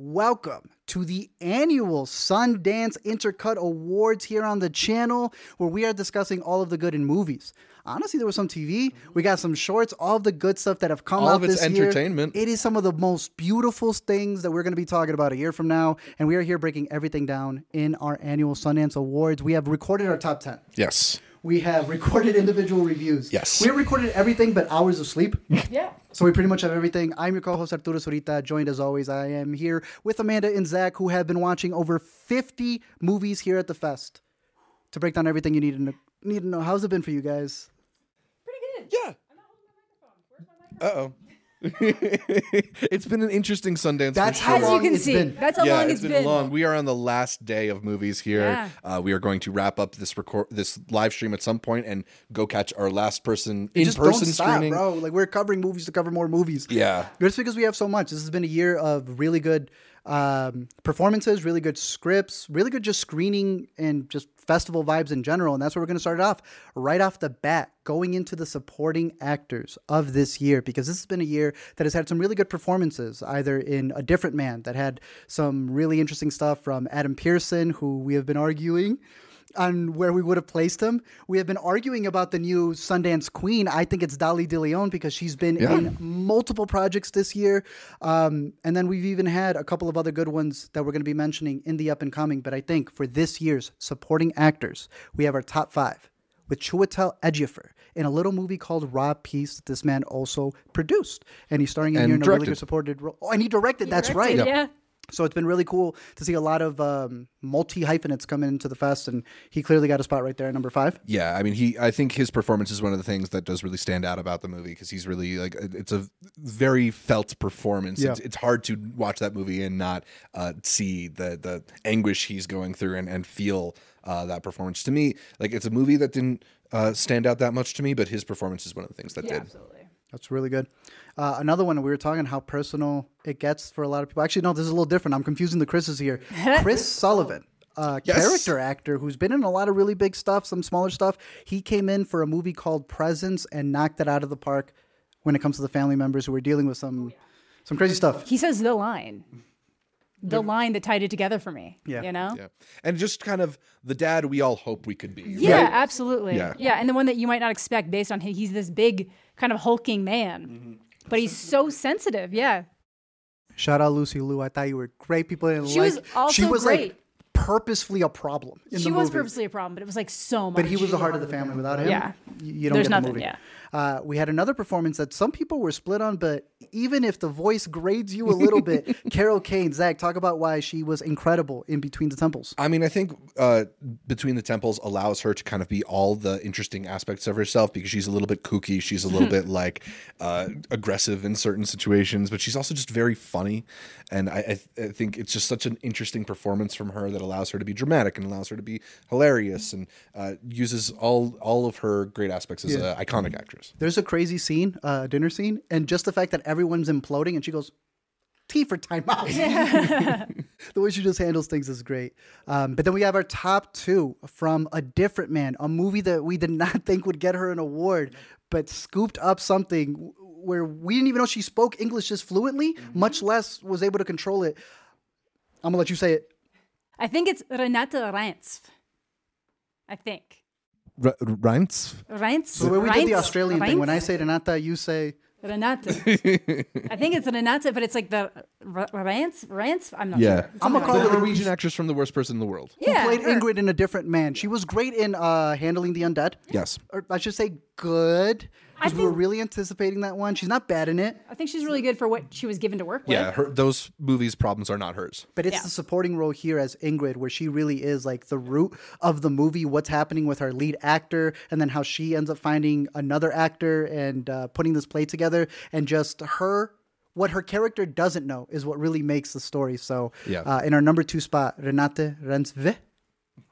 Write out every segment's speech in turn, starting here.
Welcome to the annual Sundance Intercut Awards here on the channel, where we are discussing all of the good in movies. Honestly, there was some TV. We got some shorts, all of the good stuff that have come All out of it's this year. entertainment. It is some of the most beautiful things that we're going to be talking about a year from now, and we are here breaking everything down in our annual Sundance Awards. We have recorded our top ten. Yes. We have recorded individual reviews. Yes. We have recorded everything but hours of sleep. Yeah. So we pretty much have everything. I'm your co-host Arturo Zurita, joined as always. I am here with Amanda and Zach, who have been watching over 50 movies here at the fest to break down everything you need to know. Need to know. How's it been for you guys? Pretty good. Yeah. I'm not holding my microphone. Where's my microphone? Uh oh. it's been an interesting Sundance. That's for how. As long you can see, been. that's how yeah, long it's it's been, long. We are on the last day of movies here. Yeah. Uh, we are going to wrap up this record, this live stream at some point, and go catch our last person in Just person don't screening. bro. Like we're covering movies to cover more movies. Yeah. Just because we have so much. This has been a year of really good um, performances, really good scripts, really good just screening and just festival vibes in general. And that's where we're going to start off right off the bat, going into the supporting actors of this year, because this has been a year that has had some really good performances, either in A Different Man, that had some really interesting stuff from Adam Pearson, who we have been arguing on where we would have placed him. We have been arguing about the new Sundance Queen. I think it's Dolly De Leon because she's been Yeah. in multiple projects this year. Um, and then we've even had a couple of other good ones that we're going to be mentioning in the up and coming. But I think for this year's supporting actors, we have our top five with Chiwetel Ejiofor in a little movie called Rob Peace that this man also produced. And he's starring in And here in a really directed. good supported role. Oh, and he directed. That's right. Directed, Yeah. So it's been really cool to see a lot of um, multi hyphenates come into the fest, and he clearly got a spot right there at number five. Yeah, I mean, he. I think his performance is one of the things that does really stand out about the movie because he's really like it's a very felt performance. Yeah. It's, it's hard to watch that movie and not uh, see the the anguish he's going through and and feel uh, that performance. To me, like it's a movie that didn't uh, stand out that much to me, but his performance is one of the things that Yeah, did. absolutely. That's really good. Uh, another one we were talking how personal it gets for a lot of people. Actually, no, this is a little different. I'm confusing the Chris's here. Chris Sullivan. A Yes. character actor who's been in a lot of really big stuff, some smaller stuff. He came in for a movie called Presence and knocked it out of the park when it comes to the family members who were dealing with some some crazy stuff. He says the line. The line that tied it together for me. Yeah. You know? Yeah, and just kind of the dad we all hope we could be. Yeah, absolutely. Yeah. Yeah. and the one that you might not expect based on he- he's this big kind of hulking man, Mm-hmm. but he's so sensitive. Yeah, Shout out Lucy Liu. I thought you were great. People didn't She like. was also she was great. like purposefully a problem in she the was movie. purposely a problem, but it was like so much. But he was the heart of the family. Without him, Yeah. you don't There's get nothing, the movie. yeah. Uh, we had another performance that some people were split on, but even if the voice grades you a little bit, Carol Kane, Zach, talk about why she was incredible in Between the Temples. I mean, I think uh, Between the Temples allows her to kind of be all the interesting aspects of herself because she's a little bit kooky. She's a little bit like uh, aggressive in certain situations, but she's also just very funny. And I, I, th- I think it's just such an interesting performance from her that allows her to be dramatic and allows her to be hilarious and uh, uses all all of her great aspects as an iconic actress. There's a crazy scene, uh, a dinner scene, and just the fact that everyone's imploding and she goes, T for timeout. the way she just handles things is great. Um, but then we have our top two from A Different Man, a movie that we did not think would get her an award, but scooped up something w- where we didn't even know she spoke English just fluently, much less was able to control it. I'm gonna let you say it. I think it's Renata Reinz. I think. R- Reinz? Reinz? So the way we did the Reinz? Australian thing, when I say Renata, you say Renata. I think it's Renata, but it's like the R- Reinz? Reinz? I'm not Yeah. sure. I'm gonna call The her the Norwegian actress from The Worst Person in the World. who Yeah, played her. Ingrid in A Different Man. She was great in uh, handling the undead. Yes. or I should say good. Because we were really anticipating that one. She's not bad in it, I think she's really good for what she was given to work with. Yeah, her, those movies' problems are not hers. but it's Yeah. the supporting role here as Ingrid, where she really is like the root of the movie. What's happening with our lead actor, and then how she ends up finding another actor and uh, putting this play together, and just her. What her character doesn't know is what really makes the story. So, Yeah. uh, in our number two spot, Renate Reinsve.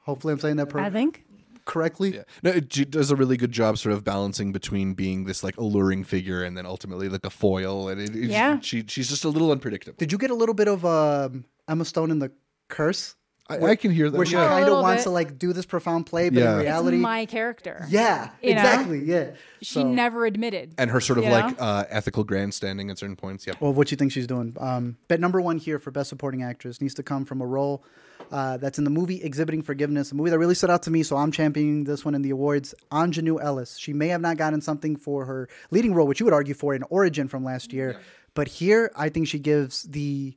Hopefully, I'm saying that per- I think. Correctly. Yeah. No, it j- does a really good job sort of balancing between being this like alluring figure and then ultimately like a foil. And it, it's- Yeah. she she's just a little unpredictable. Did you get a little bit of um, Emma Stone in the Curse? I, I can hear that. where she yeah. Kind of wants bit. to like do this profound play, but Yeah. in reality, It's my character. yeah, You know? exactly, yeah. She So- never admitted. and her sort of like uh, ethical grandstanding at certain points. Yeah. Well, what you think she's doing? Um, bet number one here for best supporting actress needs to come from a role uh, that's in the movie Exhibiting Forgiveness, a movie that really stood out to me. So I'm championing this one in the awards. Aunjanue Ellis. She may have not gotten something for her leading role, which you would argue for in Origin from last year, but here I think she gives the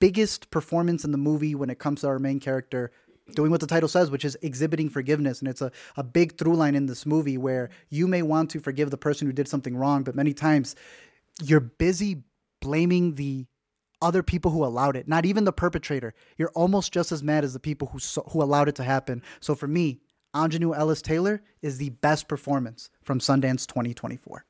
biggest performance in the movie when it comes to our main character doing what the title says, which is exhibiting forgiveness. And it's a, a big through line in this movie where you may want to forgive the person who did something wrong, but many times you're busy blaming the other people who allowed it, not even the perpetrator. You're almost just as mad as the people who who allowed it to happen. So for me, Aunjanue Ellis Taylor is the best performance from Sundance 2024.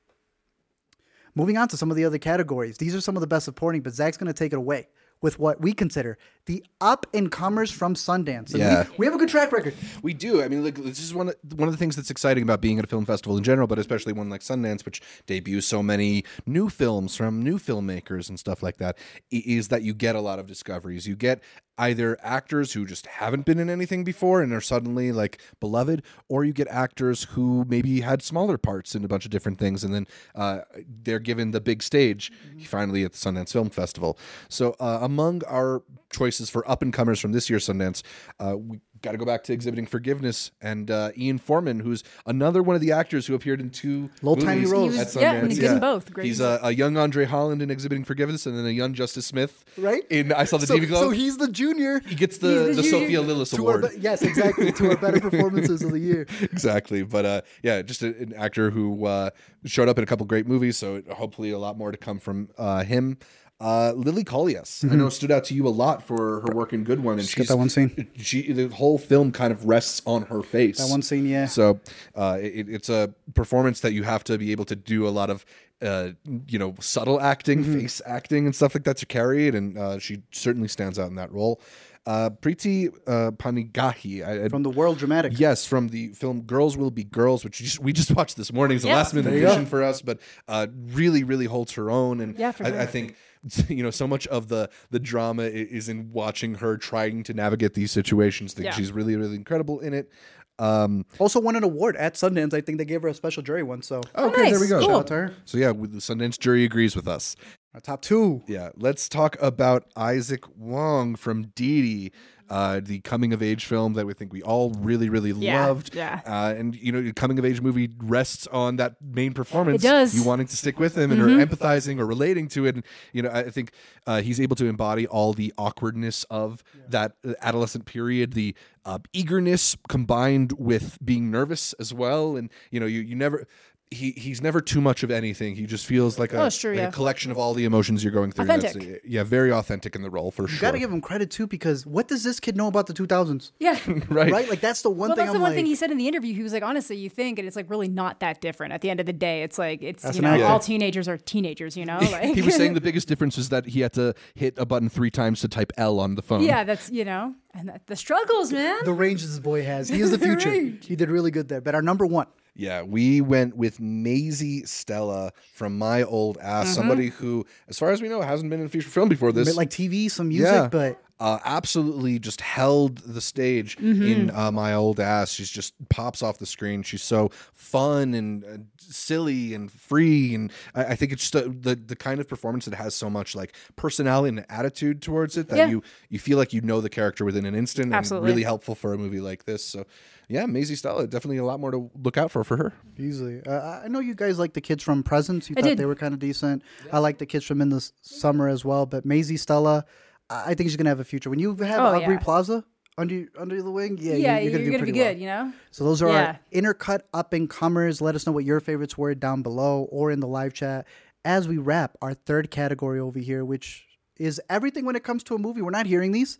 Moving on to some of the other categories. These are some of the best supporting, but Zach's going to take it away with what we consider the up and comers from Sundance. And Yeah. we, we have a good track record. We do. I mean, look, this is one of, one of the things that's exciting about being at a film festival in general, but especially one like Sundance, which debuts so many new films from new filmmakers and stuff like that, is that you get a lot of discoveries. You get either actors who just haven't been in anything before and are suddenly like beloved, or you get actors who maybe had smaller parts in a bunch of different things, and then uh, they're given the big stage finally at the Sundance Film Festival. So, uh, among our choices for up and comers from this year's Sundance, uh, we got to go back to exhibiting forgiveness and uh, Ian Foreman, who's another one of the actors who appeared in two Little tiny roles. He at was- yeah, and he's good in both. Great He's a, a young Andre Holland in exhibiting forgiveness, and then a young Justice Smith. Right? In I saw the so, TV Glow. so he's the junior. he gets the, He's the, the. Sophia Lillis To Award. be- yes, exactly. To our better performances of the year. exactly. But uh, yeah, just a, an actor who uh, showed up in a couple great movies, so hopefully a lot more to come from uh, him. Uh, Lily Collias, I know, stood out to you a lot for her work in Good One, and got that one scene. She the whole film kind of rests on her face. That one scene, yeah. So uh, it, it's a performance that you have to be able to do a lot of, uh, you know, subtle acting, Mm-hmm. face acting, and stuff like that to carry it. And uh, she certainly stands out in that role. Uh, Preeti uh, Panigrahi, I, I, From the World Dramatics. yes, from the film Girls Will Be Girls, which we just, we just watched this morning. It's a last minute addition for us, but uh, really, really holds her own. And Yeah, for I, sure. I think you know so much of the the drama is in watching her trying to navigate these situations. I think Yeah. she's really, really incredible in it. Um, Also won an award at Sundance. I think they gave her a special jury one. So okay, there we go. Cool. shout out to her. So yeah, with the Sundance jury agrees with us. Our top two. Yeah, let's talk about Izaac Wang from Didi, uh, the coming of age film that we think we all really, really Yeah, loved. yeah. Uh, and you know, the coming of age movie rests on that main performance. It does. You wanting to stick with him and Mm-hmm. or empathizing or relating to it. And you know, I I think uh, he's able to embody all the awkwardness of that uh, adolescent period, the uh, eagerness combined with being nervous as well. And you know, you you never. He, he's never too much of anything. He just feels like oh, a, Oh, sure, like a collection of all the emotions you're going through. Authentic. That's- yeah, very authentic in the role for You sure. got to give him credit too, because what does this kid know about the 2000s? Yeah. right. Right? Like that's the one Well, thing that's I'm the one like. thing he said in the interview. He was like, honestly, you think, and it's like really not that different. At the end of the day, it's like it's you know all teenagers are teenagers. You know, like He was saying the biggest difference is that he had to hit a button three times to type L on the phone. yeah, that's you know, and that, the struggles, man. the range this boy has. He is the future. Range. he did really good there. But our number one. Yeah, we went with Maisie Stella from My Old Ass, Mm-hmm. somebody who, as far as we know, hasn't been in a feature film before this. Bit like TV, some music, yeah, but uh, absolutely just held the stage Mm-hmm. in uh, My Old Ass. She's just pops off the screen. She's so fun and uh, silly and free, and I, I think it's just a, the the kind of performance that has so much like personality and attitude towards it that Yeah. you you feel like you know the character within an instant, Absolutely. and really helpful for a movie like this. So. Yeah, Maisie Stella, definitely a lot more to look out for for her. easily. Uh, I know you guys like the kids from Presence. You I thought did. they were kind of decent. I like the kids from In the Summer as well. But Maisie Stella, I think she's gonna have a future. When you have Oh, Aubrey yeah. Plaza under under the wing, yeah, yeah, you're, you're, gonna do gonna pretty be well. good. You know. So those are Yeah. our intercut up and comers. Let us know what your favorites were down below or in the live chat as we wrap our third category over here, which is everything when it comes to a movie. We're not hearing these.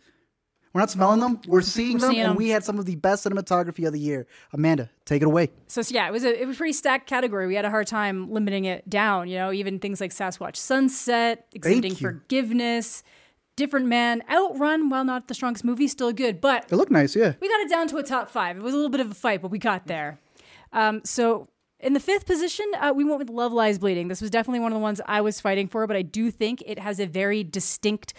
We're not smelling them. We're seeing them, seeing and them. we had some of the best cinematography of the year. Amanda, take it away. So so, yeah, it was a it was a pretty stacked category. We had a hard time limiting it down. You know, even things like Sasquatch Sunset, Exhibiting. Forgiveness, Different Man, Outrun. While not the strongest movie, still good, but It looked nice, yeah. we got it down to a top five. It was a little bit of a fight, but we got there. Um, so in the fifth position, uh, we went with Love Lies Bleeding. This was definitely one of the ones I was fighting for, but I do think it has a very distinct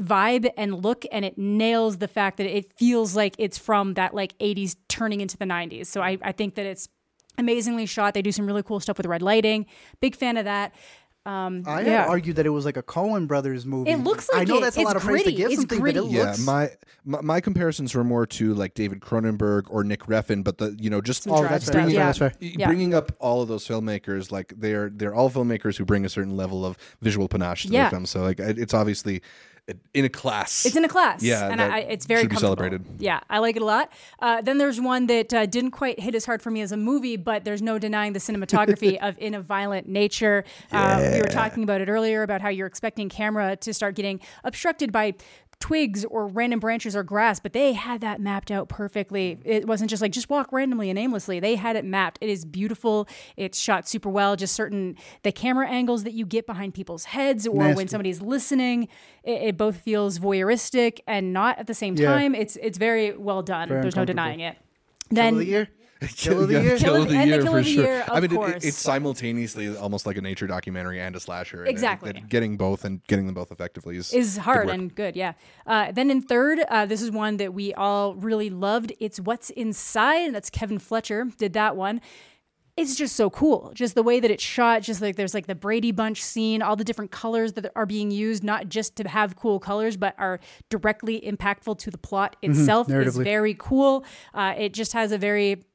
vibe and look and it nails the fact that it feels like it's from that like 80s turning into the 90s so i, I think that it's amazingly shot they do some really cool stuff with red lighting big fan of that um, I yeah. had argued that it was like a Coen Brothers movie. It looks like I like know it. that's a It's lot of praise to gritty. give It's something, but it gritty. Yeah, looks. my, my my comparisons were more to like David Cronenberg or Nick Refn, but the you know just oh, drive that's fair. bringing, yeah. That's fair. y- Yeah. bringing up all of those filmmakers, like they're they're all filmmakers who bring a certain level of visual panache to Yeah. their film. So like it's obviously in a class. It's in a class. Yeah, and I, it's very should be celebrated. Yeah, I like it a lot. Uh, then there's one that uh, didn't quite hit as hard for me as a movie, but there's no denying the cinematography of In a Violent Nature. Uh, we were talking about it earlier about how you're expecting camera to start getting obstructed by twigs or random branches or grass, but they had that mapped out perfectly. It wasn't just like just walk randomly and aimlessly. They had it mapped. It is beautiful. It's shot super well. Just certain the camera angles that you get behind people's heads or when somebody's listening, it, it both feels voyeuristic and not at the same Yeah. time. It's it's very well done. Very There's no denying it. Then of the year. Kill of the Yeah, year. Kill Kill of- of the year for sure. Year, I mean, it- course. it's simultaneously almost like a nature documentary and a slasher. and it- Exactly. getting both and getting them both effectively is is hard work. and good. Yeah. Uh, then in third, uh, this is one that we all really loved. It's What's Inside. That's Kevin Fletcher did that one. It's just so cool. Just the way that it's shot, just like there's like the Brady Bunch scene, all the different colors that are being used, not just to have cool colors, but are directly impactful to the plot itself, is narratively. very cool. Uh, it just has a very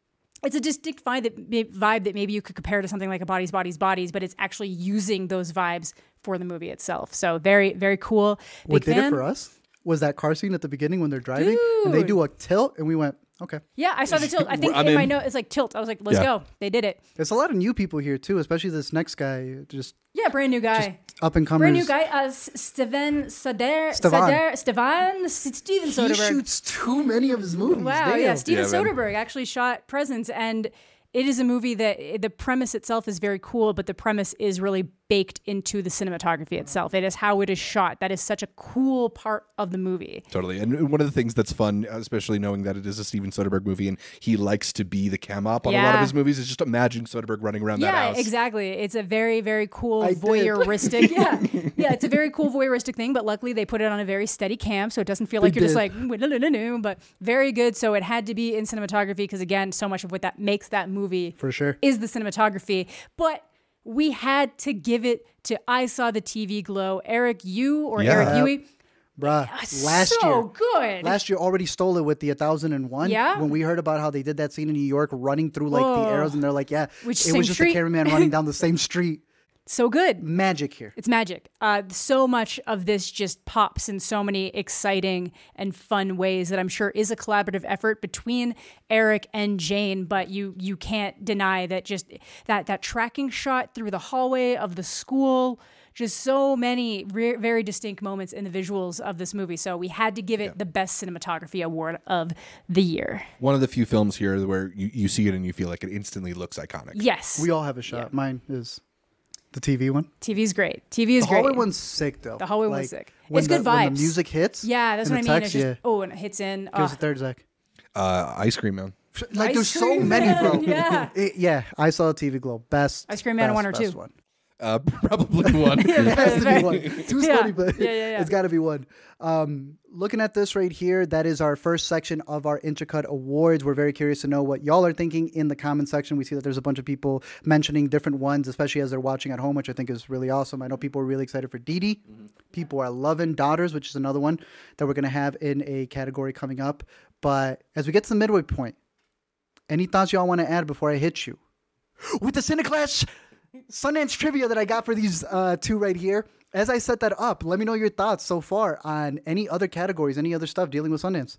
it's a distinct vibe that, vibe that maybe you could compare to something like a Bodies, Bodies, Bodies, but it's actually using those vibes for the movie itself. So very, very cool. Big What did fan. it for us was that car scene at the beginning when they're driving and they do a tilt, and we went, okay. Yeah, I saw the tilt. I think I'm in my note it's like tilt. I was like, let's Yeah. go. They did it. There's a lot of new people here too, especially this next guy, just Yeah, brand new guy. up and comers. Brand new guy, uh, Steven Sader, Stevan. Sader, Stevan, S- Steven He Soderbergh. shoots too many of his movies. Wow, Damn. yeah, Steven Yeah. Soderbergh actually shot Presence, and it is a movie that the premise itself is very cool, but the premise is really baked into the cinematography itself. It is how it is shot. That is such a cool part of the movie. Totally. And one of the things that's fun, especially knowing that it is a Steven Soderbergh movie and he likes to be the cam op on a lot of his movies, is just imagine Soderbergh running around that Yeah, house. exactly. It's a very, very cool I voyeuristic. yeah, yeah, it's a very cool voyeuristic thing. But luckily, they put it on a very steady cam, so it doesn't feel like They you're just did. like, "Mm, no, no, no, no," but very good. So it had to be in cinematography because again, so much of what that makes that movie For sure. is the cinematography. But we had to give it to I saw the TV glow. Eric Yue or Yeah. Eric Yui. Bruh, uh, last so year. good. Last year already stole it with the 1001. Yeah? When we heard about how they did that scene in New York running through like Oh. the arrows and they're like, yeah, Which it was just street? a cameraman running down the same street. So good. Magic here. It's magic. Uh, so much of this just pops in so many exciting and fun ways that I'm sure is a collaborative effort between Eric and Jane. But you you can't deny that just that that tracking shot through the hallway of the school. Just so many re- very distinct moments in the visuals of this movie. So we had to give it the best cinematography award of the year. One of the few films here where you, you see it and you feel like it instantly looks iconic. Yes, We all have a shot. Mine is the TV one. TV's great. TV is The great. The hallway one's sick though. The hallway Like, one's sick. When It's the, good When the music hits. yeah, that's what I mean. text, it's just yeah. oh, and it hits in. Give us Oh. the third, Zach. Uh, Ice Cream Man. Like Ice there's so Cream many, bro. Yeah. It- yeah, I saw TV Glow. Best. Ice Cream Man best, one or best two? One. Uh, probably one. It has to be one. Two's Yeah. funny, but Yeah, yeah, yeah. it's got to be one. Um, looking at this right here, that is our first section of our Intercut Awards. We're very curious to know what y'all are thinking in the comment section. We see that there's a bunch of people mentioning different ones, especially as they're watching at home, which I think is really awesome. I know people are really excited for Didi. People are loving Daughters, which is another one that we're going to have in a category coming up. But as we get to the midway point, any thoughts y'all want to add before I hit you? With the Cineclash Sundance trivia that I got for these uh, two right here. As I set that up, let me know your thoughts so far on any other categories, any other stuff dealing with Sundance.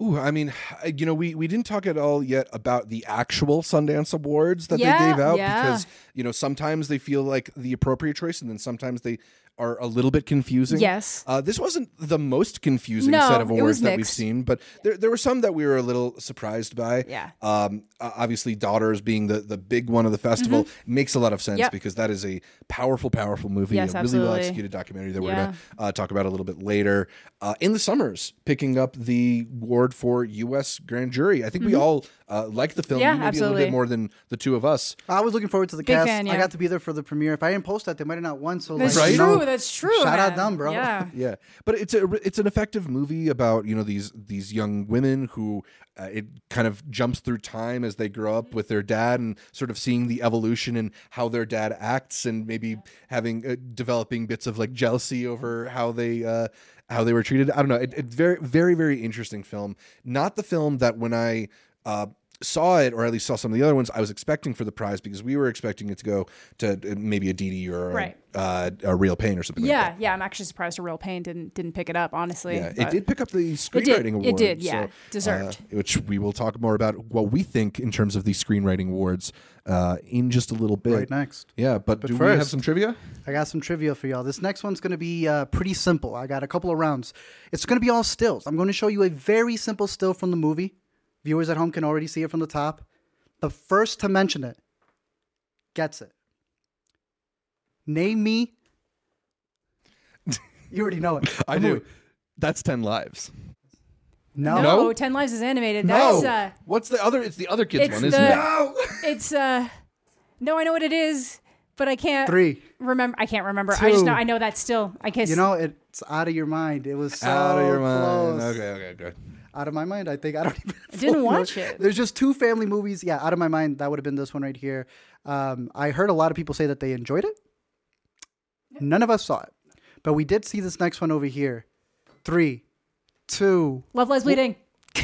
Ooh, I mean, you know, we, we didn't talk at all yet about the actual Sundance Awards that Yeah, they gave out yeah. because, you know, sometimes they feel like the appropriate choice and then sometimes they are a little bit confusing. Yes. Uh, this wasn't the most confusing No, set of awards that we've seen, but there, there were some that we were a little surprised by. Yeah. Um, obviously, Daughters being the, the big one of the festival makes a lot of sense Mm-hmm. Yep. because that is a powerful, powerful movie, Yes, a really well executed documentary that we're going to uh, talk about a little bit later. Uh, in the summers, picking up the award for U.S. Grand Jury. I think we all uh, like the film. Yeah, maybe a little bit more than the two of us. I was looking forward to the Big cast. fan, I got to be there for the premiere. If I didn't post that, they might have not won. So That's like, Right? you know, true. that's true. Shout out man. them, bro. Yeah. Yeah, but it's a it's an effective movie about you know these these young women who uh, it kind of jumps through time as they grow up with their dad and sort of seeing the evolution and how their dad acts and maybe having uh, developing bits of like jealousy over how they uh, how they were treated. I don't know. It, it's very very very interesting film. Not the film that when I. Uh, saw it or at least saw some of the other ones i was expecting for the prize because we were expecting it to go to uh, maybe a Didi or a, Right. uh, a real pain or something like that Yeah, yeah. I'm actually surprised a real pain didn't didn't pick it up. Honestly, Yeah, it did pick up the did. screenwriting award. It did, yeah. so, Deserved. uh, which we will talk more about what we think in terms of the screenwriting awards uh, in just a little bit. Right next. Yeah, but, do we have some trivia? I got some trivia for y'all. This next one's going to be uh, pretty simple. I got a couple of rounds. It's going to be all stills. I'm going to show you a very simple still from the movie. Viewers at home can already see it from the top. The first to mention it gets it. Name me. you already know it. I The do. That's ten lives. No. no, No? Ten Lives is animated. No. That's uh, What's the other? It's the other kids It's one, isn't the- it? No. it's uh, no, I know what it is, but I can't Three. remember. I can't remember. I just Two. know I know that still. I guess You know, it's out of your mind. It was so Out of your mind. Okay, okay, good. Out of my mind, I think. I don't even. didn't fully know. watch it. There's just two family movies. Yeah, out of my mind, that would have been this one right here. Um, I heard a lot of people say that they enjoyed it. None of us saw it, but we did see this next one over here. Three, two, Love Lies Bleeding.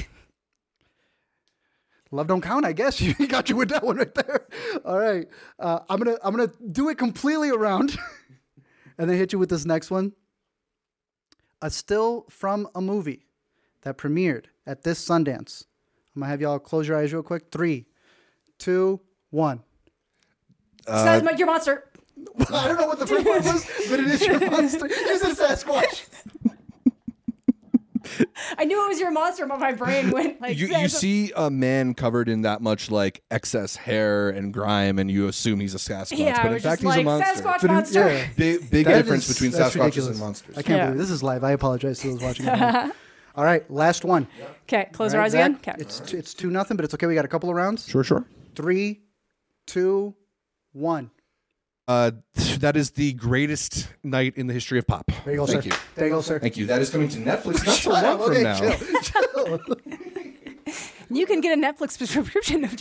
love don't count. I guess you got you with that one right there. All right, uh, I'm gonna I'm gonna do it completely around, and then hit you with this next one. A still from a movie that premiered at this Sundance. I'm gonna have y'all close your eyes real quick. Three, two, one. Uh, Says my your monster. I don't know what the first one was, but it is your monster. It's a Sasquatch. I knew it was your monster, but my brain went like. You, you see a man covered in that much like excess hair and grime, and you assume he's a Sasquatch, Yeah, but in fact he's like a monster. Sasquatch But it- monster. yeah. Big, big difference is- between that's Sasquatches ridiculous. and monsters. I can't Yeah. believe this is live. I apologize to those watching. At home. All right, last one. Okay, close All your eyes Zach, again. Okay. It's two, it's two nothing, but it's okay. We got a couple of rounds. Sure, sure. Three, two, one. Uh, that is the greatest night in the history of pop. There you go, Thank sir. you. There you go, sir. Thank you. That is coming to Netflix not so long from Okay, now. chill, chill. You can get a Netflix subscription. of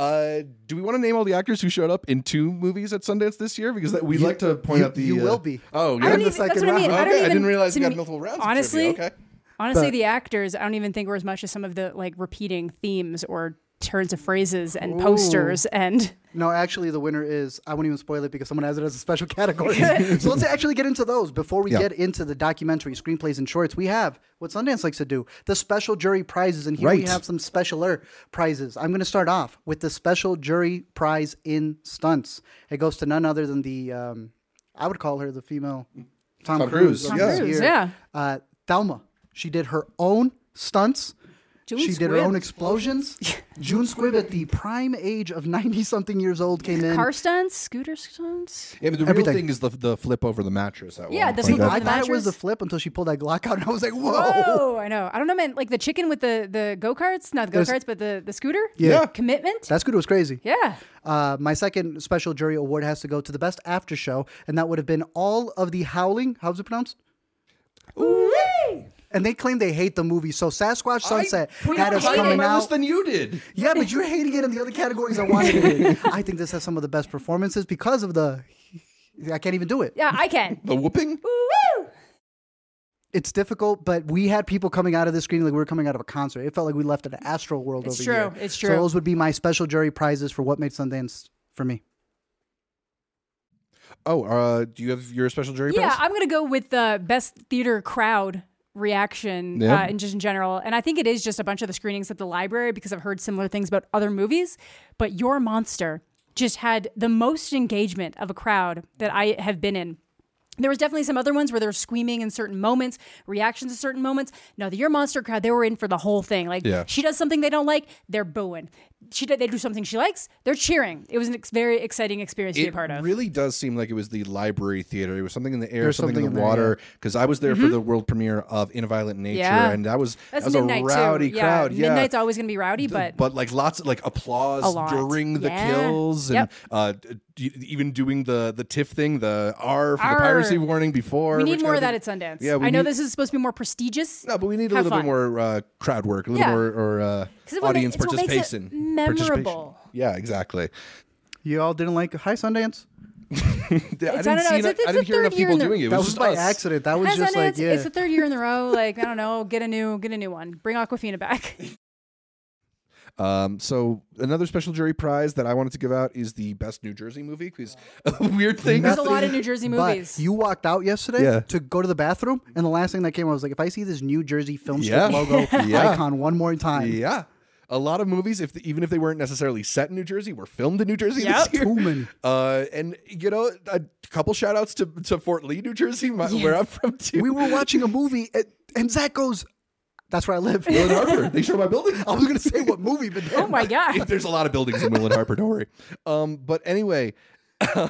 Uh, do we want to name all the actors who showed up in two movies at Sundance this year? Because that, we'd You- like to point you- out the. you uh, will be. Oh, I yeah. don't the even, that's second what I mean. round. I don't Okay, I didn't realize to you got multiple rounds Honestly, trivia. Okay. honestly, But- the actors, I don't even think were as much as some of the like repeating themes or turns of phrases and posters and No, actually, the winner is. I won't even spoil it because someone has it as a special category. so let's actually get into those before we Yeah. get into the documentary screenplays and shorts. We have what Sundance likes to do: the special jury prizes, and here we have some specialer prizes. I'm going to start off with the special jury prize in stunts. It goes to none other than the. Um, I would call her the female Tom, Tom Cruise. Cruise, Tom this Cruise, yeah. Uh, Thelma. She did her own stunts. June she did her own explosions. June Squibb, at the prime age of 90 something years old, came in. car stunts, scooter stunts. Yeah, but the Everything. real thing is the the flip over the mattress. At Yeah, one the point. flip over I the thought it was mattress? the flip until she pulled that Glock out, and I was like, "Whoa!" Oh, I know. I don't know, man. Like the chicken with the the go karts, not the go There's- karts, but the the scooter. Yeah. commitment. That's scooter was crazy. yeah. Uh, my second special jury award has to go to the best after show, and that would have been all of the Howling. How's it pronounced? And they claim they hate the movie. So Sasquatch Sunset I had it us higher on coming my out. list than you did. Yeah, but you're hating it in the other categories I wanted it in. I think this has some of the best performances because of the. I can't even do it. Yeah, I can. The whooping. Woo! It's difficult, but we had people coming out of the screen like we were coming out of a concert. It felt like we left an astral world It's over true. here. It's true. So true. those would be my special jury prizes for what made Sundance for me. Oh, uh, do you have your special jury Yeah, prize? I'm gonna go with the best theater crowd reaction Yeah. uh, and just in general. And I think it is just a bunch of the screenings at the library because I've heard similar things about other movies. But Your Monster just had the most engagement of a crowd that I have been in. There was definitely some other ones where they're screaming in certain moments, reactions to certain moments. No, the Your Monster crowd, they were in for the whole thing. Like Yeah. she does something they don't like, they're booing. She did, they do something she likes, they're cheering. It was an ex- very exciting experience to be a part of. It really does seem like it was the library theater. It was something in the air, something, something in in the there, water. Because I was there for the world premiere of In a Violent Nature, Mm-hmm. Yeah. and that was That's that was a midnight rowdy too. crowd. Yeah, Yeah, midnight's always gonna be rowdy, but but like lots of like applause during the Yeah. kills and Yep. uh, d- d- even doing the the TIFF thing, the R for Arr. the piracy warning before. We need more of that at Sundance. Yeah, we I know need- this is supposed to be more prestigious. No, but we need a Have little fun. bit more uh, crowd work, a little Yeah. more or uh, 'Cause it will audience make- it's what makes it participation. participation. memorable. Yeah, exactly. You all didn't like Hi Sundance? I didn't I don't know, see it's enough- a- it's I a didn't hear third enough year people doing it. It That was, was just by us. accident. That was Has just Sundance, like yeah. It's the third year in a row. Like I don't know, get a new get a new one. Bring Aquafina back. Um, so another special jury prize that I wanted to give out is the best New Jersey movie because a weird thing. There's is a lot of New Jersey But movies. you walked out yesterday Yeah. to go to the bathroom, and the last thing that came, I was like, if I see this New Jersey film strip Yeah. logo Yeah. icon one more time, Yeah. A lot of movies, if even if they weren't necessarily set in New Jersey, were filmed in New Jersey Yep. this year. too. Uh, and you know, a couple shout outs to, to Fort Lee, New Jersey, my, where I'm from too. We were watching a movie, and, and Zach goes, "That's where I live." Will and Harper. They show my building. I was gonna say what movie, but oh my god. There's a lot of buildings in Will and Harper. Don't worry. Um, but anyway,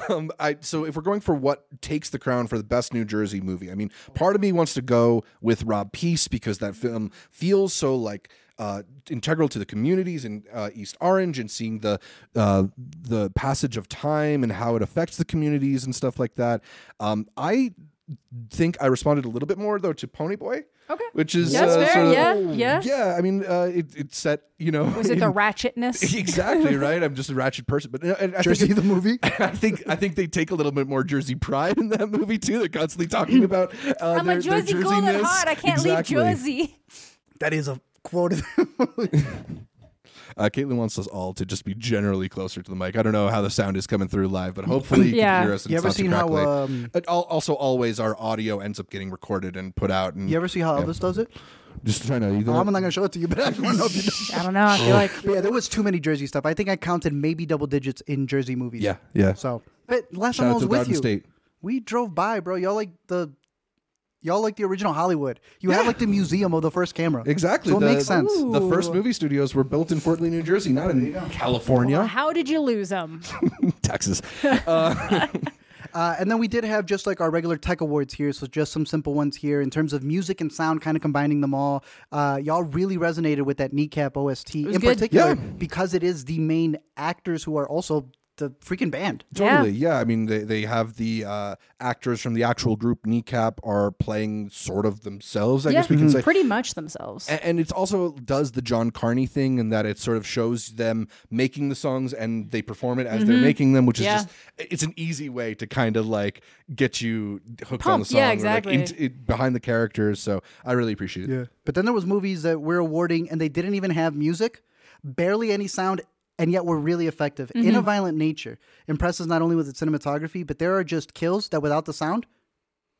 um, I so if we're going for what takes the crown for the best New Jersey movie, I mean, part of me wants to go with Rob Peace because that film feels so like. Uh, integral to the communities in uh, East Orange and seeing the uh, the passage of time and how it affects the communities and stuff like that. Um, I think I responded a little bit more though to Ponyboi, Okay. which is That's uh, fair. sort of- Yeah, yeah. yeah. I mean, uh, it, it set you know Was it the ratchetness? exactly right. I'm just a ratchet person, but uh, I Jersey think the movie. I think I think they take a little bit more Jersey pride in that movie too. They're constantly talking about uh, I'm their, a their Jersey golden Jerseyness. heart. I can't Exactly. leave Jersey. That is a quote. Of. Uh, Caitlin wants us all to just be generally closer to the mic. I don't know how the sound is coming through live, but hopefully you Yeah. can hear us. And you ever seen how? Um, It also, always our audio ends up getting recorded and put out. And you ever see how Elvis does it? just trying to. You Oh, I'm not gonna show it to you, but I just want to know if you know. I don't know. I feel like yeah, there was too many Jersey stuff. I think I counted maybe double digits in Jersey movies. yeah, yeah. So, but last Shout time I was with Garden you, State. we drove by, bro. Y'all like the, y'all like the original Hollywood. You have like the museum of the first camera. Exactly. So the, it makes sense. The first movie studios were built in Fort Lee, New Jersey, not in California, how did you lose them? Texas. Uh, and then we did have just like our regular tech awards here, so just some simple ones here in terms of music and sound, kind of combining them all. Uh, y'all really resonated with that kneecap OST in good. particular Yeah. because it is the main actors who are also the freaking band. Totally, yeah. I mean, they, they have the uh, actors from the actual group Kneecap are playing sort of themselves, I yeah, guess we can say. pretty much themselves. A- And it also does the John Carney thing in that it sort of shows them making the songs and they perform it as they're making them, which is Mm-hmm. Yeah. just it's an easy way to kind of like get you hooked on the Pumped, song, yeah, or, like, exactly. into- it- behind the characters. So I really appreciate it. Yeah. But then there was movies that we're awarding and they didn't even have music, barely any sound, and yet were really effective. In a Violent Nature impresses not only with its cinematography, but there are just kills that without the sound,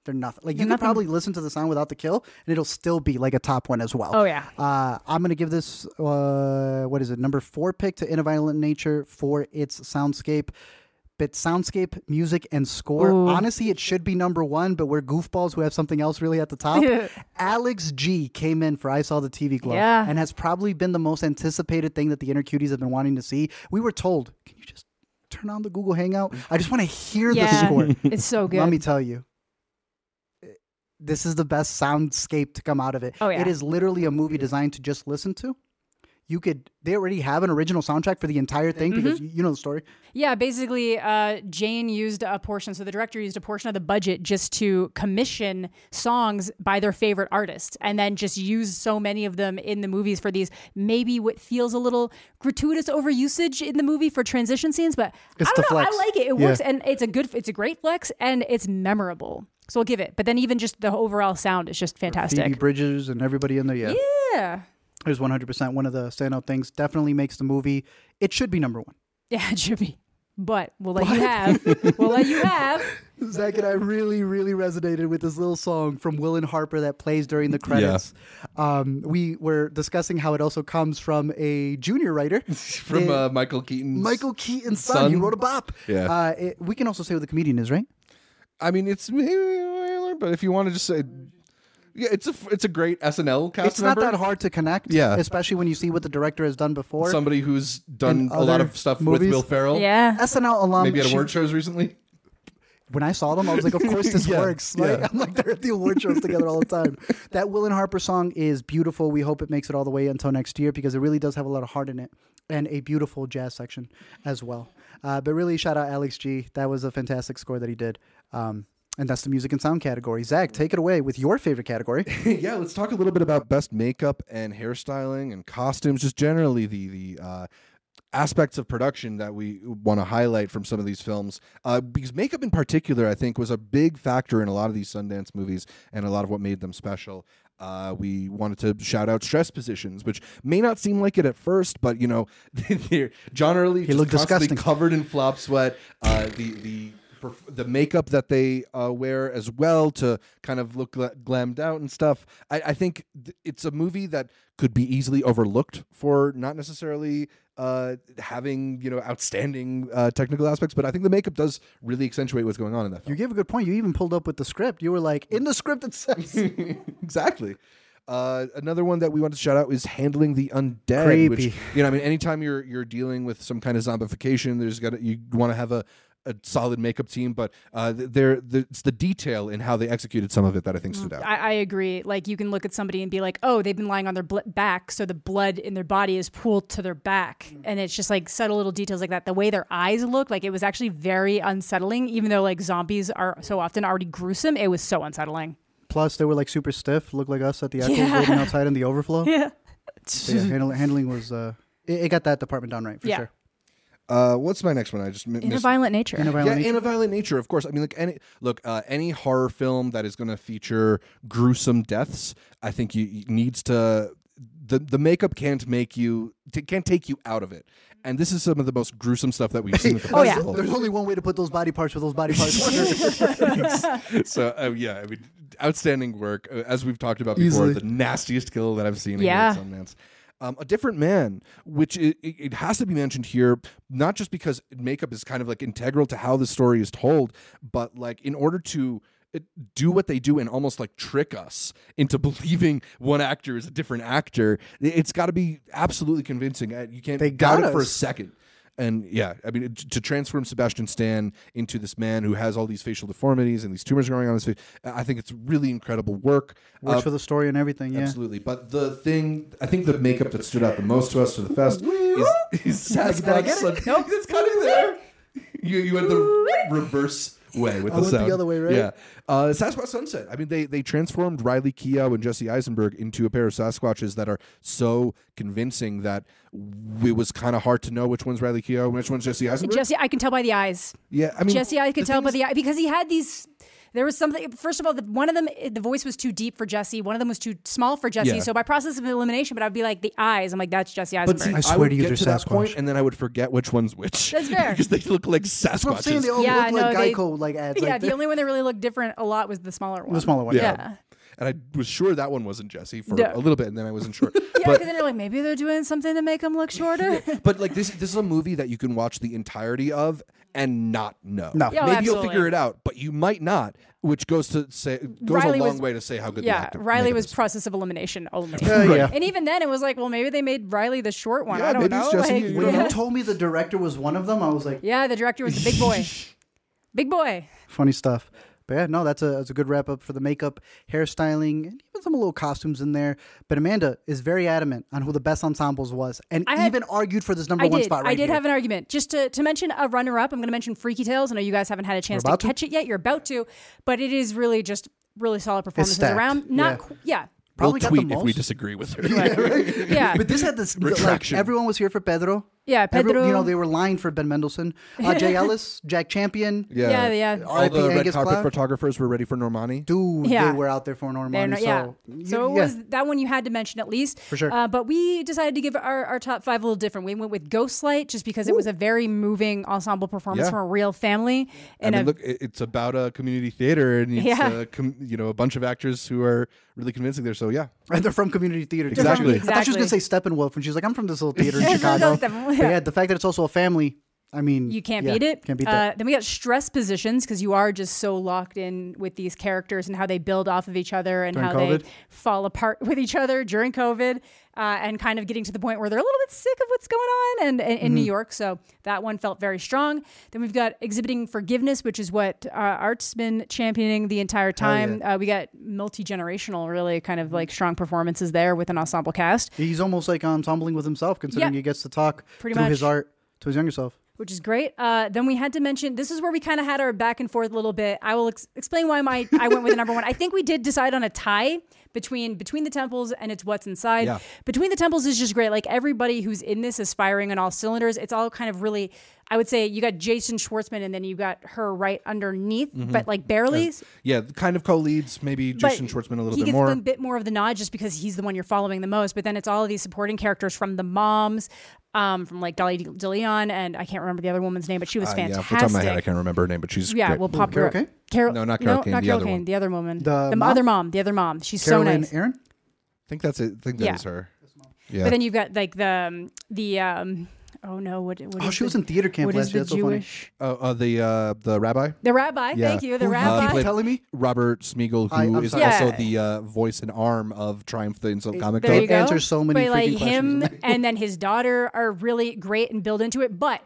they're nothing. Like you could probably listen to the sound without the kill, and it'll still be like a top one as well. Oh, yeah. Uh, I'm gonna give this uh, what is it number four pick to In a Violent Nature for its soundscape. But soundscape, music, and score. Ooh. Honestly, it should be number one, but we're goofballs who have something else really at the top. Alex G came in for I Saw the TV Glow Yeah. and has probably been the most anticipated thing that the inner cuties have been wanting to see. We were told, can you just turn on the Google Hangout? I just want to hear the score. it's so good. Let me tell you. This is the best soundscape to come out of it. Oh, yeah. It is literally a movie designed to just listen to. You could they already have an original soundtrack for the entire thing because Mm-hmm. you, know the story. Yeah, basically, uh, Jane used a portion. So the director used a portion of the budget just to commission songs by their favorite artists, and then just use so many of them in the movies for these maybe what feels a little gratuitous overusage in the movie for transition scenes. But It's I don't know. flex. I like it. It Yeah. works, and it's a good. It's a great flex, and it's memorable. So I'll give it. But then even just the overall sound is just Phoebe fantastic. Bridges and everybody in there. Yeah, Yeah. It was 100% one of the standout things. Definitely makes the movie. It should be number one. Yeah, it should be. But we'll let you have. we'll let you have. Zach and I really, really resonated with this little song from Will and Harper that plays during the credits. Um, we were discussing how it also comes from a junior writer, From The- uh, Michael Keaton's Michael Keaton's son. He wrote a bop. Yeah. Uh, it, we can also say what the comedian is, right? I mean, it's but if you want to just say, yeah, it's a it's a great SNL cast It's not member. that hard to connect. Yeah. Especially when you see what the director has done before. Somebody who's done a lot of stuff movies? with Will Ferrell. Yeah. SNL alum. Maybe at she- award shows recently. when I saw them, I was like, of course this Yeah, works. Right? yeah. I'm like, they're at the award shows together all the time. That Will and Harper song is beautiful. We hope it makes it all the way until next year because it really does have a lot of heart in it. and a beautiful jazz section as well. Uh, but really, shout out Alex G. That was a fantastic score that he did. Um, and that's the music and sound category. Zach, take it away with your favorite category. yeah, let's talk a little bit about best makeup and hairstyling and costumes, just generally the the uh, aspects of production that we want to highlight from some of these films. Uh, because makeup in particular, I think, was a big factor in a lot of these Sundance movies and a lot of what made them special. Uh, we wanted to shout out stress positions, which may not seem like it at first, but you know, John Early he looked disgusting, covered in flop sweat. Uh, the the the makeup that they uh, wear as well to kind of look glammed out and stuff. I, I think th- it's a movie that could be easily overlooked for not necessarily uh, having you know outstanding uh, technical aspects, but I think the makeup does really accentuate what's going on in that. Film. You gave a good point. You even pulled up with the script. You were like, in the script it says exactly. Uh, another one that we want to shout out is handling the undead. Creepy. Which, you know, I mean, anytime you're you're dealing with some kind of zombification, there's got you want to have a a solid makeup team, but uh, there it's the detail in how they executed some of it that I think stood out. I, I agree. Like you can look at somebody and be like, oh, they've been lying on their bl- back, so the blood in their body is pooled to their back, mm-hmm. and it's just like subtle little details like that. The way their eyes look, like it was actually very unsettling. Even though like zombies are so often already gruesome, it was so unsettling. Plus, they were like super stiff, looked like us at the Echo yeah. waiting outside in the overflow. Yeah. yeah handling, handling was uh, it, it, got that department done right for yeah. sure. Uh, what's my next one? I just m- in a violent nature. In a violent yeah, nature. in a violent nature. Of course. I mean, like any look, uh, any horror film that is going to feature gruesome deaths, I think you, needs to the the makeup can't make you t- can't take you out of it. And this is some of the most gruesome stuff that we've seen. At the oh yeah. There's only one way to put those body parts with those body parts. so uh, yeah, I mean, outstanding work. Uh, as we've talked about before, Easily. the nastiest kill that I've seen. Yeah. In Sundance um, a different man, which it, it, has to be mentioned here, not just because makeup is kind of like integral to how the story is told, but like in order to do what they do and almost like trick us into believing one actor is a different actor, it's got to be absolutely convincing. Uh, you can't they doubt it for a second and yeah, I mean, to transform Sebastian Stan into this man who has all these facial deformities and these tumors growing on his face, I think it's really incredible work. Works uh, for the story and everything. Yeah, absolutely. But the thing, I think, the makeup that stood out the most to us for the fest is, is Sasquatch. Nope, it's coming there. You you had the reverse way with I the sound. the other way, right? Yeah. Uh, Sasquatch Sunset. I mean, they they transformed Riley Keough and Jesse Eisenberg into a pair of Sasquatches that are so convincing that it was kind of hard to know which one's Riley Keough and which one's Jesse Eisenberg. Jesse, I can tell by the eyes. Yeah, I mean, Jesse, I could tell by the eye because he had these there was something. First of all, the, one of them, eh, the voice was too deep for Jesse. One of them was too small for Jesse. Yeah. So by process of elimination, but I'd be like the eyes. I'm like, that's Jesse Eisenberg. But see, I swear I to you, get to that point, and then I would forget which one's which. That's fair because they look like Sasquatches. Saying, they all yeah, look like no, Geico like ads. Yeah, like the only one that really looked different a lot was the smaller one. The smaller one. yeah. yeah and I was sure that one wasn't Jesse for a little bit, and then I wasn't sure. yeah, because then you're like, maybe they're doing something to make him look shorter. but like this, this is a movie that you can watch the entirety of and not know. No, yeah, maybe absolutely. you'll figure it out, but you might not. Which goes to say goes Riley a long was, way to say how good. Yeah, the Riley was is. process of elimination only. Uh, yeah, and even then, it was like, well, maybe they made Riley the short one. Yeah, I don't maybe know. It's like, you when you told me the director was one of them, I was like, yeah, the director was the big boy. big boy. Funny stuff. But yeah, no, that's a that's a good wrap up for the makeup, hairstyling, and even some little costumes in there. But Amanda is very adamant on who the best ensembles was, and I even argued for this number I one did. spot. Right I did here. have an argument. Just to, to mention a runner up, I'm going to mention Freaky Tales. I know you guys haven't had a chance to catch it yet. You're about to, but it is really just really solid performances around. Not yeah. yeah. Probably we'll tweet if we disagree with her. yeah, right? yeah. But this had this like everyone was here for Pedro. Yeah, Pedro. Every, you know, they were lying for Ben Mendelsohn. Uh, Jay Ellis, Jack Champion. Yeah, yeah. yeah. All the red carpet Clark. photographers were ready for Normani. Dude, yeah. they were out there for Normani. Not, yeah. So, so it was that one you had to mention at least. For sure. Uh, but we decided to give our, our top five a little different. We went with Ghostlight just because Ooh. it was a very moving ensemble performance yeah. from a real family. And I mean, look, it's about a community theater and it's yeah. a com- you know a bunch of actors who are really convincing there. So yeah, and they're from community theater. Exactly. exactly. I thought she was gonna say Steppenwolf, and she's like, I'm from this little theater in Chicago. yeah, the fact that it's also a family I mean, You can't yeah, beat it. Can't beat uh. Then we got stress positions because you are just so locked in with these characters and how they build off of each other and During how COVID? they fall apart with each other during COVID. Uh, and kind of getting to the point where they're a little bit sick of what's going on and, and in Mm-hmm. New York. So that one felt very strong. Then we've got exhibiting forgiveness, which is what uh, Art's been championing the entire time. Uh, we got multi generational, really kind of like strong performances there with an ensemble cast. He's almost like ensembling with himself, considering Yeah. he gets to talk Pretty through his much. art to his younger self. Which is great. Uh, then we had to mention this is where we kind of had our back and forth a little bit. I will ex- explain why my I went with the number one. I think we did decide on a tie between between the temples and it's what's inside. Yeah. Between the temples is just great. Like everybody who's in this is firing on all cylinders. It's all kind of really. I would say you got Jason Schwartzman and then you got her right underneath, but like barely. Yeah, kind of co-leads. Maybe But Jason Schwartzman a little bit more. he gets a bit more of the nod just because he's the one you're following the most. But then it's all of these supporting characters from the moms, um, from like Dolly DeLeon, and I can't remember the other woman's name, but she was Uh, yeah, off fantastic. the top of my head, I can't remember her name, but she's Yeah, great. we'll pop Carol her. Kane? Carol, No, not Carol no, Kane, Not the Carol other Kane, one. the other woman, The the mom? other mom, the other mom. She's Carolyn so nice. Aaron? I think that's it. I think that is Yeah. her. Yeah. But then you've got like the um, the um, oh no, what? what Oh, is she was in theater camp What last year. the That's so funny. Jewish? oh, uh, the uh, the rabbi The rabbi. Yeah. Thank you. The Who- rabbi. keep played- telling me? Robert Smigel, I- who I'm is sorry. also Yeah. the uh, voice and arm of Triumph the Insult Comic there Con. you go. answers so many but like freaking him and then his daughter are really great and build into it. But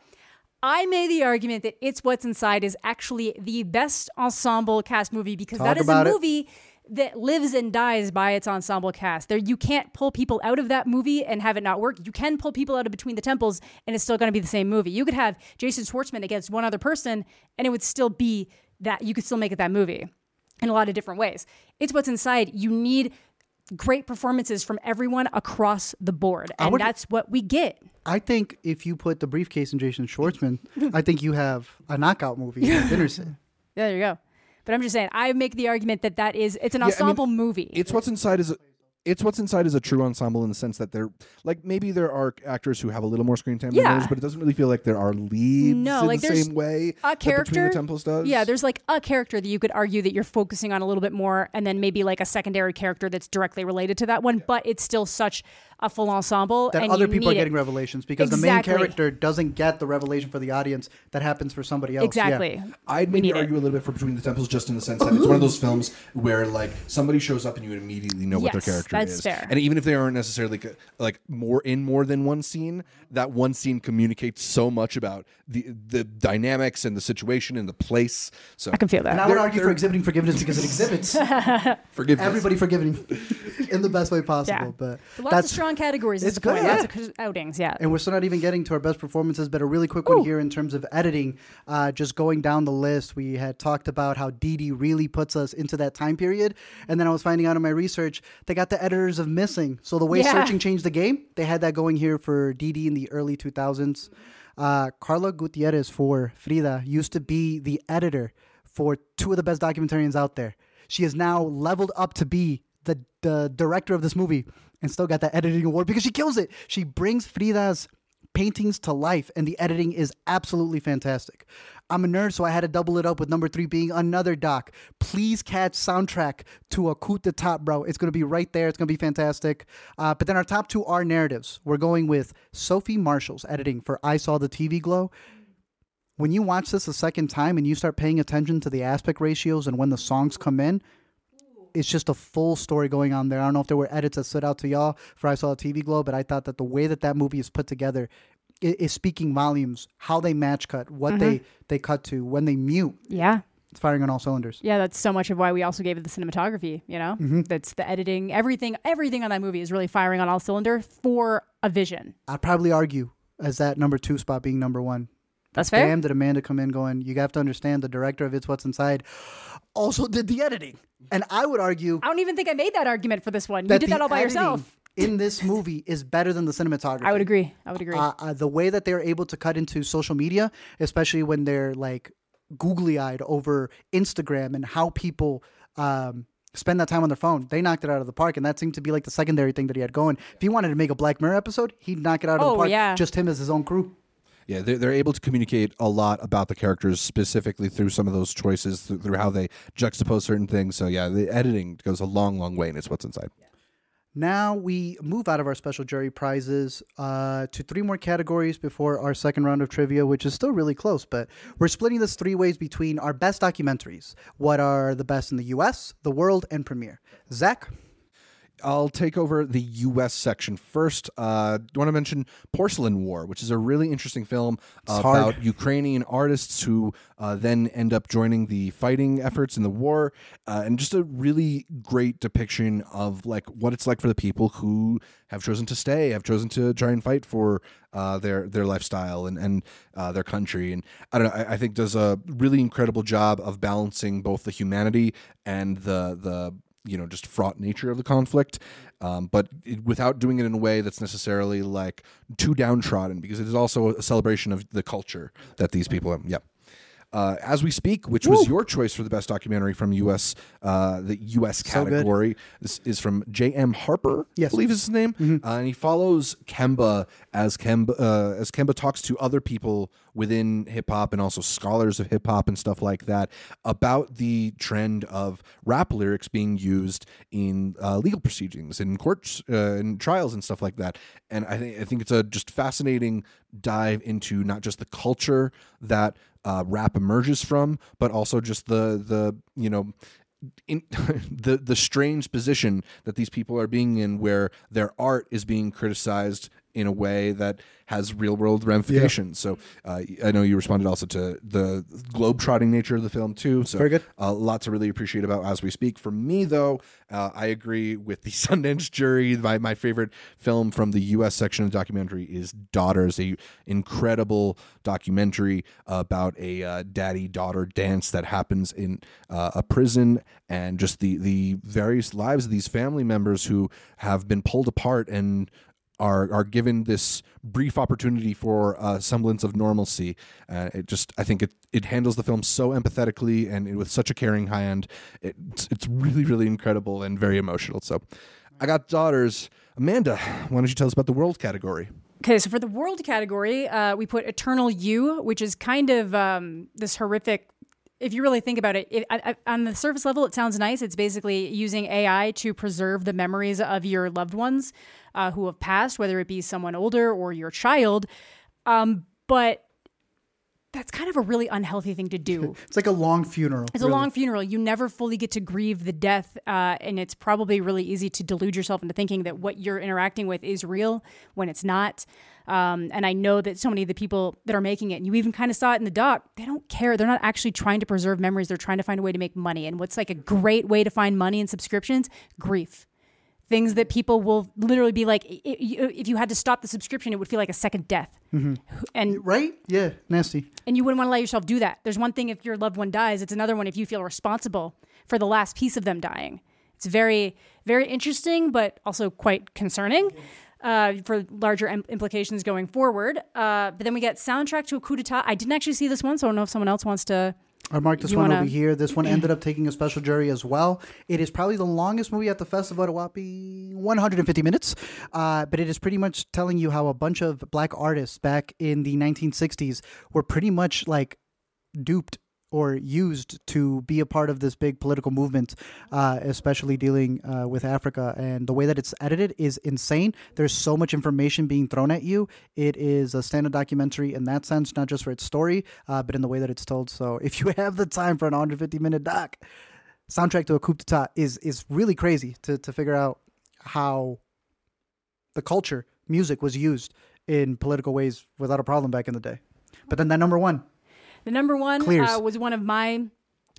I made the argument that It's What's Inside is actually the best ensemble cast movie because Talk that is about a it. That lives and dies by its ensemble cast. There you can't pull people out of that movie and have it not work. You can pull people out of between the temples and it's still going to be the same movie. You could have Jason Schwartzman against one other person and it would still be that you could still make it that movie in a lot of different ways. It's what's inside. You need great performances from everyone across the board. And would- that's what we get. I think if you put the briefcase in Jason Schwartzman, I think you have a knockout movie. in Innocent. There you go. But I'm just saying, I make the argument that that is it's an I mean, ensemble movie. It's what's inside is. A, it's what's inside is a true ensemble in the sense that they're like maybe there are actors who have a little more screen time than Yeah. others, but it doesn't really feel like there are leads No, in like the there's same way a that Between character- the Temples does. yeah, there's like a character that you could argue that you're focusing on a little bit more, and then maybe like a secondary character that's directly related to that one, but it's still such a full ensemble. that and other you people are need it. getting revelations because the main character doesn't get the revelation for the audience that happens for somebody else. Yeah. Exactly. I'd maybe need it. argue a little bit for Between the Temples, just in the sense that it's one of those films where like somebody shows up and you immediately know what their Yes, character that's is, fair. and even if they aren't necessarily like more in more than one scene, that one scene communicates so much about the the dynamics and the situation and the place. So I can feel that. And I would argue for exhibiting forgiveness because it exhibits forgiveness. everybody forgiving in the best way possible. Yeah. But Lots that's of strong categories. Is it's the point. good, Lots of outings. Yeah. And we're still not even getting to our best performances, but a really quick one here in terms of editing. Uh, just going down the list, we had talked about how Didi really puts us into that time period. And then I was finding out in my research, they got the editors of Missing. So the way Yeah. searching changed the game, they had that going here for Dee in the early 2000s. Uh, Carla Gutierrez for Frida used to be the editor for two of the best documentarians out there. She is now leveled up to be the, the director of this movie and still got that editing award because she kills it. She brings Frida's paintings to life, and the editing is absolutely fantastic. I'm a nerd, so I had to double it up with number three being another doc. Please catch soundtrack to a Coup d'etat, bro. It's to be right there. It's to be fantastic. Uh, but then our top two are narratives. We're going with Sofi Marshall's editing for I Saw the TV Glow. When you watch this a second time and you start paying attention to the aspect ratios and when the songs come in, it's just a full story going on there. I don't know if there were edits that stood out to y'all for I Saw the TV Glow, but I thought that the way that that movie is put together is speaking volumes. How they match cut, what they they cut to, when they mute, yeah. it's firing on all cylinders. Yeah, that's so much of why we also gave it the cinematography. You know, Mm-hmm. that's the editing. Everything, everything on that movie is really firing on all cylinder for a vision. I'd probably argue as that number two spot being number one. That's fair. Damn, did Amanda come in going? You have to understand the director of It's What's Inside also did the editing, and I would argue I don't even think I made that argument for this one. You did that all by editing yourself. In this movie is better than the cinematography. I would agree. I would agree. uh, uh, the way that they're able to cut into social media, especially when they're like googly eyed over Instagram and how people um, spend that time on their phone, they knocked it out of the park. And that seemed to be like the secondary thing that he had going. If he wanted to make a Black Mirror episode, he'd knock it out of Oh, the park. yeah. Just him as his own crew. Yeah, they're, they're able to communicate a lot about the characters specifically through some of those choices, through, through how they juxtapose certain things. So, yeah, the editing goes a long, long way, and it's what's inside. Now we move out of our special jury prizes uh, to three more categories before our second round of trivia, which is still really close. But we're splitting this three ways between our best documentaries. What are the best in the U.S., the world, and premiere? Zach. I'll take over the U.S. section first. Uh, I want to mention Porcelain War, which is a really interesting film hard. about Ukrainian artists who uh, then end up joining the fighting efforts in the war, uh, and just a really great depiction of like what it's like for the people who have chosen to stay, have chosen to try and fight for uh, their their lifestyle and and uh, their country. And I don't know. I, I think does a really incredible job of balancing both the humanity and the the you know just fraught nature of the conflict. Um, but it, without doing it in a way that's necessarily like too downtrodden because it is also a celebration of the culture that these people have yeah uh, as we speak, which was your choice for the best documentary from U.S. Uh, the U.S. So category. this is from J.M. Harper, Yes. I believe is his name, uh, and he follows Kemba as Kemba uh, as Kemba talks to other people within hip hop and also scholars of hip hop and stuff like that about the trend of rap lyrics being used in uh, legal proceedings, in courts, uh, in trials, and stuff like that. And I think I think it's a just fascinating dive into not just the culture that uh, rap emerges from, but also just the the you know in the the strange position that these people are being in where their art is being criticized in a way that has real world ramifications. So uh, I know you responded also to the globe-trotting nature of the film too. So Very good. A lot to really appreciate about as we speak. For me though, uh, I agree with the Sundance jury. My my favorite film from the U.S. section of the documentary is Daughters, a incredible documentary about a uh, daddy daughter dance that happens in uh, a prison and just the the various lives of these family members who have been pulled apart and are are given this brief opportunity for a semblance of normalcy. Uh, it just I think it it handles the film so empathetically and with such a caring hand. It's it's really really incredible and very emotional. So I got daughters. Amanda, why don't you tell us about the world category? Okay, so for the world category, uh, we put Eternal You, which is kind of um, this horrific. If you really think about it, it I, I, on the surface level, it sounds nice. It's basically using AI to preserve the memories of your loved ones uh, who have passed, whether it be someone older or your child. Um, but that's kind of a really unhealthy thing to do. It's like a long funeral. It's a long funeral. You never fully get to grieve the death, uh, and it's probably really easy to delude yourself into thinking that what you're interacting with is real when it's not. Um, and I know that so many of the people that are making it, and you even kind of saw it in the doc, they don't care. They're not actually trying to preserve memories. They're trying to find a way to make money. And what's like a great way to find money in subscriptions? Grief. Things that people will literally be like, if you had to stop the subscription, it would feel like a second death. And Right? Yeah, nasty. and you wouldn't want to let yourself do that. There's one thing if your loved one dies, it's another one if you feel responsible for the last piece of them dying. It's very, very interesting, but also quite concerning uh, for larger im- implications going forward. Uh, but then we get soundtrack to a coup d'etat. I didn't actually see this one, so I don't know if someone else wants to. I marked this You one wanna- over here. This one ended up taking a special jury as well. It is probably the longest movie at the festival at a whopping 150 minutes. Uh, but it is pretty much telling you how a bunch of black artists back in the 1960s were pretty much like duped or used to be a part of this big political movement, uh, especially dealing uh, with Africa. And the way that it's edited is insane. There's so much information being thrown at you. It is a standard documentary in that sense, not just for its story, uh, but in the way that it's told. So if you have the time for an 150 minute doc, soundtrack to a coup d'etat is is really crazy to to figure out how the culture music was used in political ways without a problem back in the day. But then that number one, The number one uh, was one of my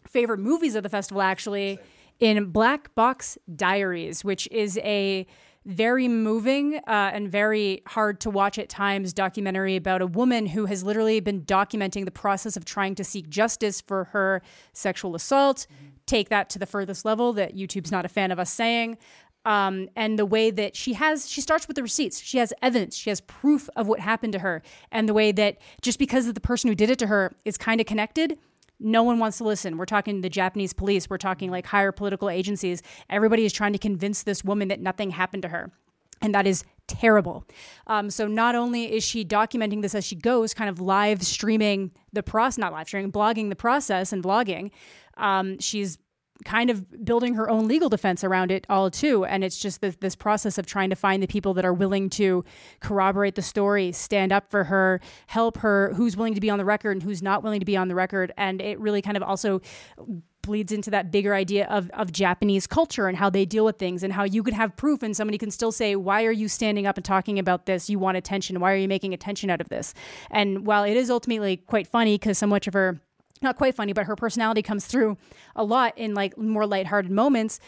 favorite movies of the festival, actually, in Black Box Diaries, which is a very moving uh, and very hard to watch at times documentary about a woman who has literally been documenting the process of trying to seek justice for her sexual assault. Take that to the furthest level that YouTube's not a fan of us saying. Um, and the way that she has, she starts with the receipts. She has evidence. She has proof of what happened to her. And the way that just because of the person who did it to her is kind of connected, no one wants to listen. We're talking the Japanese police. We're talking like higher political agencies. Everybody is trying to convince this woman that nothing happened to her. And that is terrible. Um, so not only is she documenting this as she goes, kind of live streaming the process, not live streaming, blogging the process and vlogging, um, she's kind of building her own legal defense around it all too and it's just this, this process of trying to find the people that are willing to corroborate the story stand up for her help her who's willing to be on the record and who's not willing to be on the record and it really kind of also bleeds into that bigger idea of, of Japanese culture and how they deal with things and how you could have proof and somebody can still say, Why are you standing up and talking about this? You want attention. Why are you making attention out of this? And while it is ultimately quite funny because so much of her not quite funny, but her personality comes through a lot in like more lighthearted moments.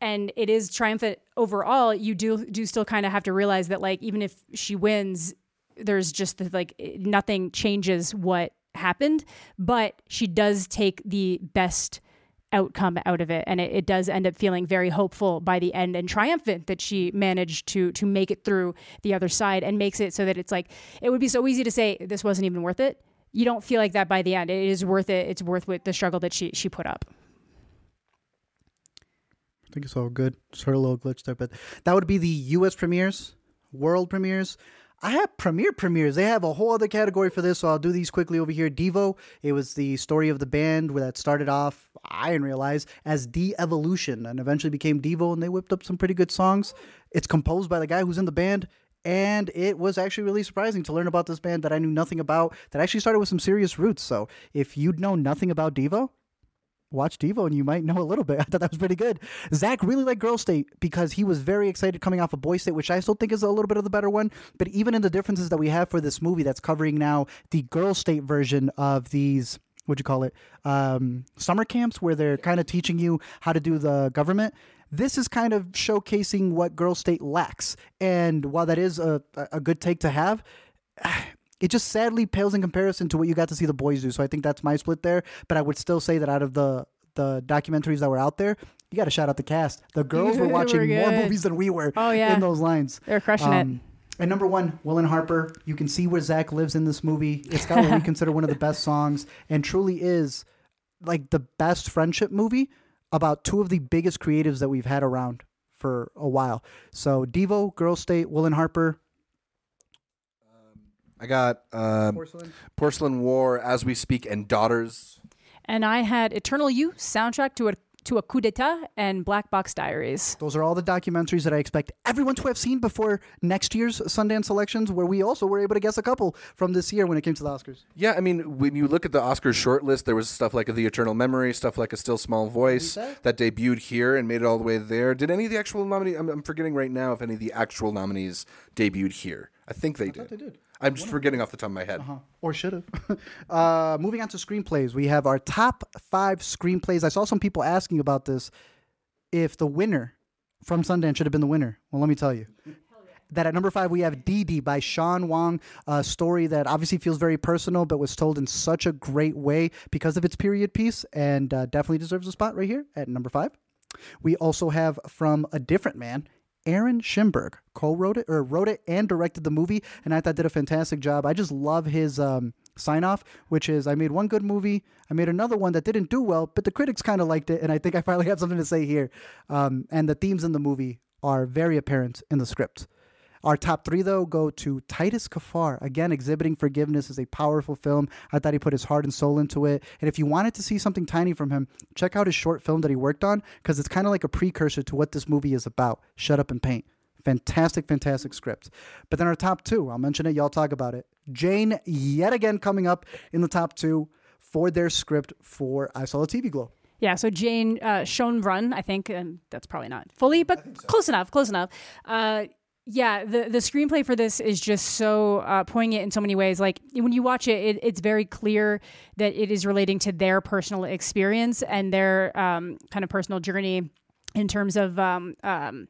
And it is triumphant overall. You do do still kind of have to realize that like even if she wins, there's just the, like eh, nothing changes what happened, but she does take the best outcome out of it and it, it, does end up feeling very hopeful by the end and triumphant that she managed to to make it through the other side and makes it so that it's like it would be so easy to say this wasn't even worth it you don't feel like that by the end. It is worth it. It's worth with the struggle that she she put up. I think it's all good. Just heard a little glitch there, but that would be the U.S. premieres, world premieres. I have premiere premieres. They have a whole other category for this, so I'll do these quickly over here. Devo. It was the story of the band where that started off. I didn't realize as De-Evolution and eventually became Devo, and they whipped up some pretty good songs. It's composed by the guy who's in the band and it was actually really surprising to learn about this band that I knew nothing about that actually started with some serious roots. So if you'd know nothing about Devo, watch Devo and you might know a little bit. I thought that was pretty good. Zach really liked Girl State because he was very excited coming off of Boy State, which I still think is a little bit of the better one. But even in the differences that we have for this movie that's covering now the Girl State version of these what'd you call it um, summer camps where they're kind of teaching you how to do the government this is kind of showcasing what Girl State lacks. And while that is a, a good take to have, it just sadly pales in comparison to what you got to see the boys do. So I think that's my split there. But I would still say that out of the the documentaries that were out there, you got to shout out the cast. The girls were watching were more movies than we were. Oh yeah, in those lines, they're crushing um, it. And number one, Will and Harper. You can see where Zach lives in this movie. It's got what we consider one of the best songs, and truly is like the best friendship movie about two of the biggest creatives that we've had around for a while. So Devo, Girl State, Will and Harper. I got um, Porcelain. Porcelain War, As We Speak, and Daughters. And I had Eternal You, soundtrack to a to a coup d'etat and Black Box Diaries. Those are all the documentaries that I expect everyone to have seen before next year's Sundance elections, where we also were able to guess a couple from this year when it came to the Oscars. Yeah, I mean, when you look at the Oscars shortlist, there was stuff like The Eternal Memory, stuff like A Still Small Voice that debuted here and made it all the way there. Did any of the actual nominees? I'm, I'm forgetting right now if any of the actual nominees debuted here. I think they I did. They did. I'm just forgetting off the top of my head. Uh-huh. Or should have. uh, moving on to screenplays, we have our top five screenplays. I saw some people asking about this. If the winner from Sundance should have been the winner, well, let me tell you. That at number five we have Didi by Sean Wang, a story that obviously feels very personal, but was told in such a great way because of its period piece, and uh, definitely deserves a spot right here at number five. We also have from a different man, Aaron Schimberg co-wrote it or wrote it and directed the movie, and I thought did a fantastic job. I just love his um, sign off, which is I made one good movie, I made another one that didn't do well, but the critics kind of liked it, and I think I finally have something to say here. Um, and the themes in the movie are very apparent in the script. Our top three, though, go to Titus Kaphar. Again, exhibiting forgiveness is a powerful film. I thought he put his heart and soul into it. And if you wanted to see something tiny from him, check out his short film that he worked on because it's kind of like a precursor to what this movie is about Shut Up and Paint. Fantastic, fantastic script. But then our top two, I'll mention it, y'all talk about it. Jane, yet again, coming up in the top two for their script for I Saw a TV Glow. Yeah, so Jane uh, Schoenbrun, I think, and that's probably not fully, but so. close enough, close enough. Uh, yeah, the the screenplay for this is just so uh, poignant in so many ways. Like when you watch it, it, it's very clear that it is relating to their personal experience and their um, kind of personal journey in terms of um, um,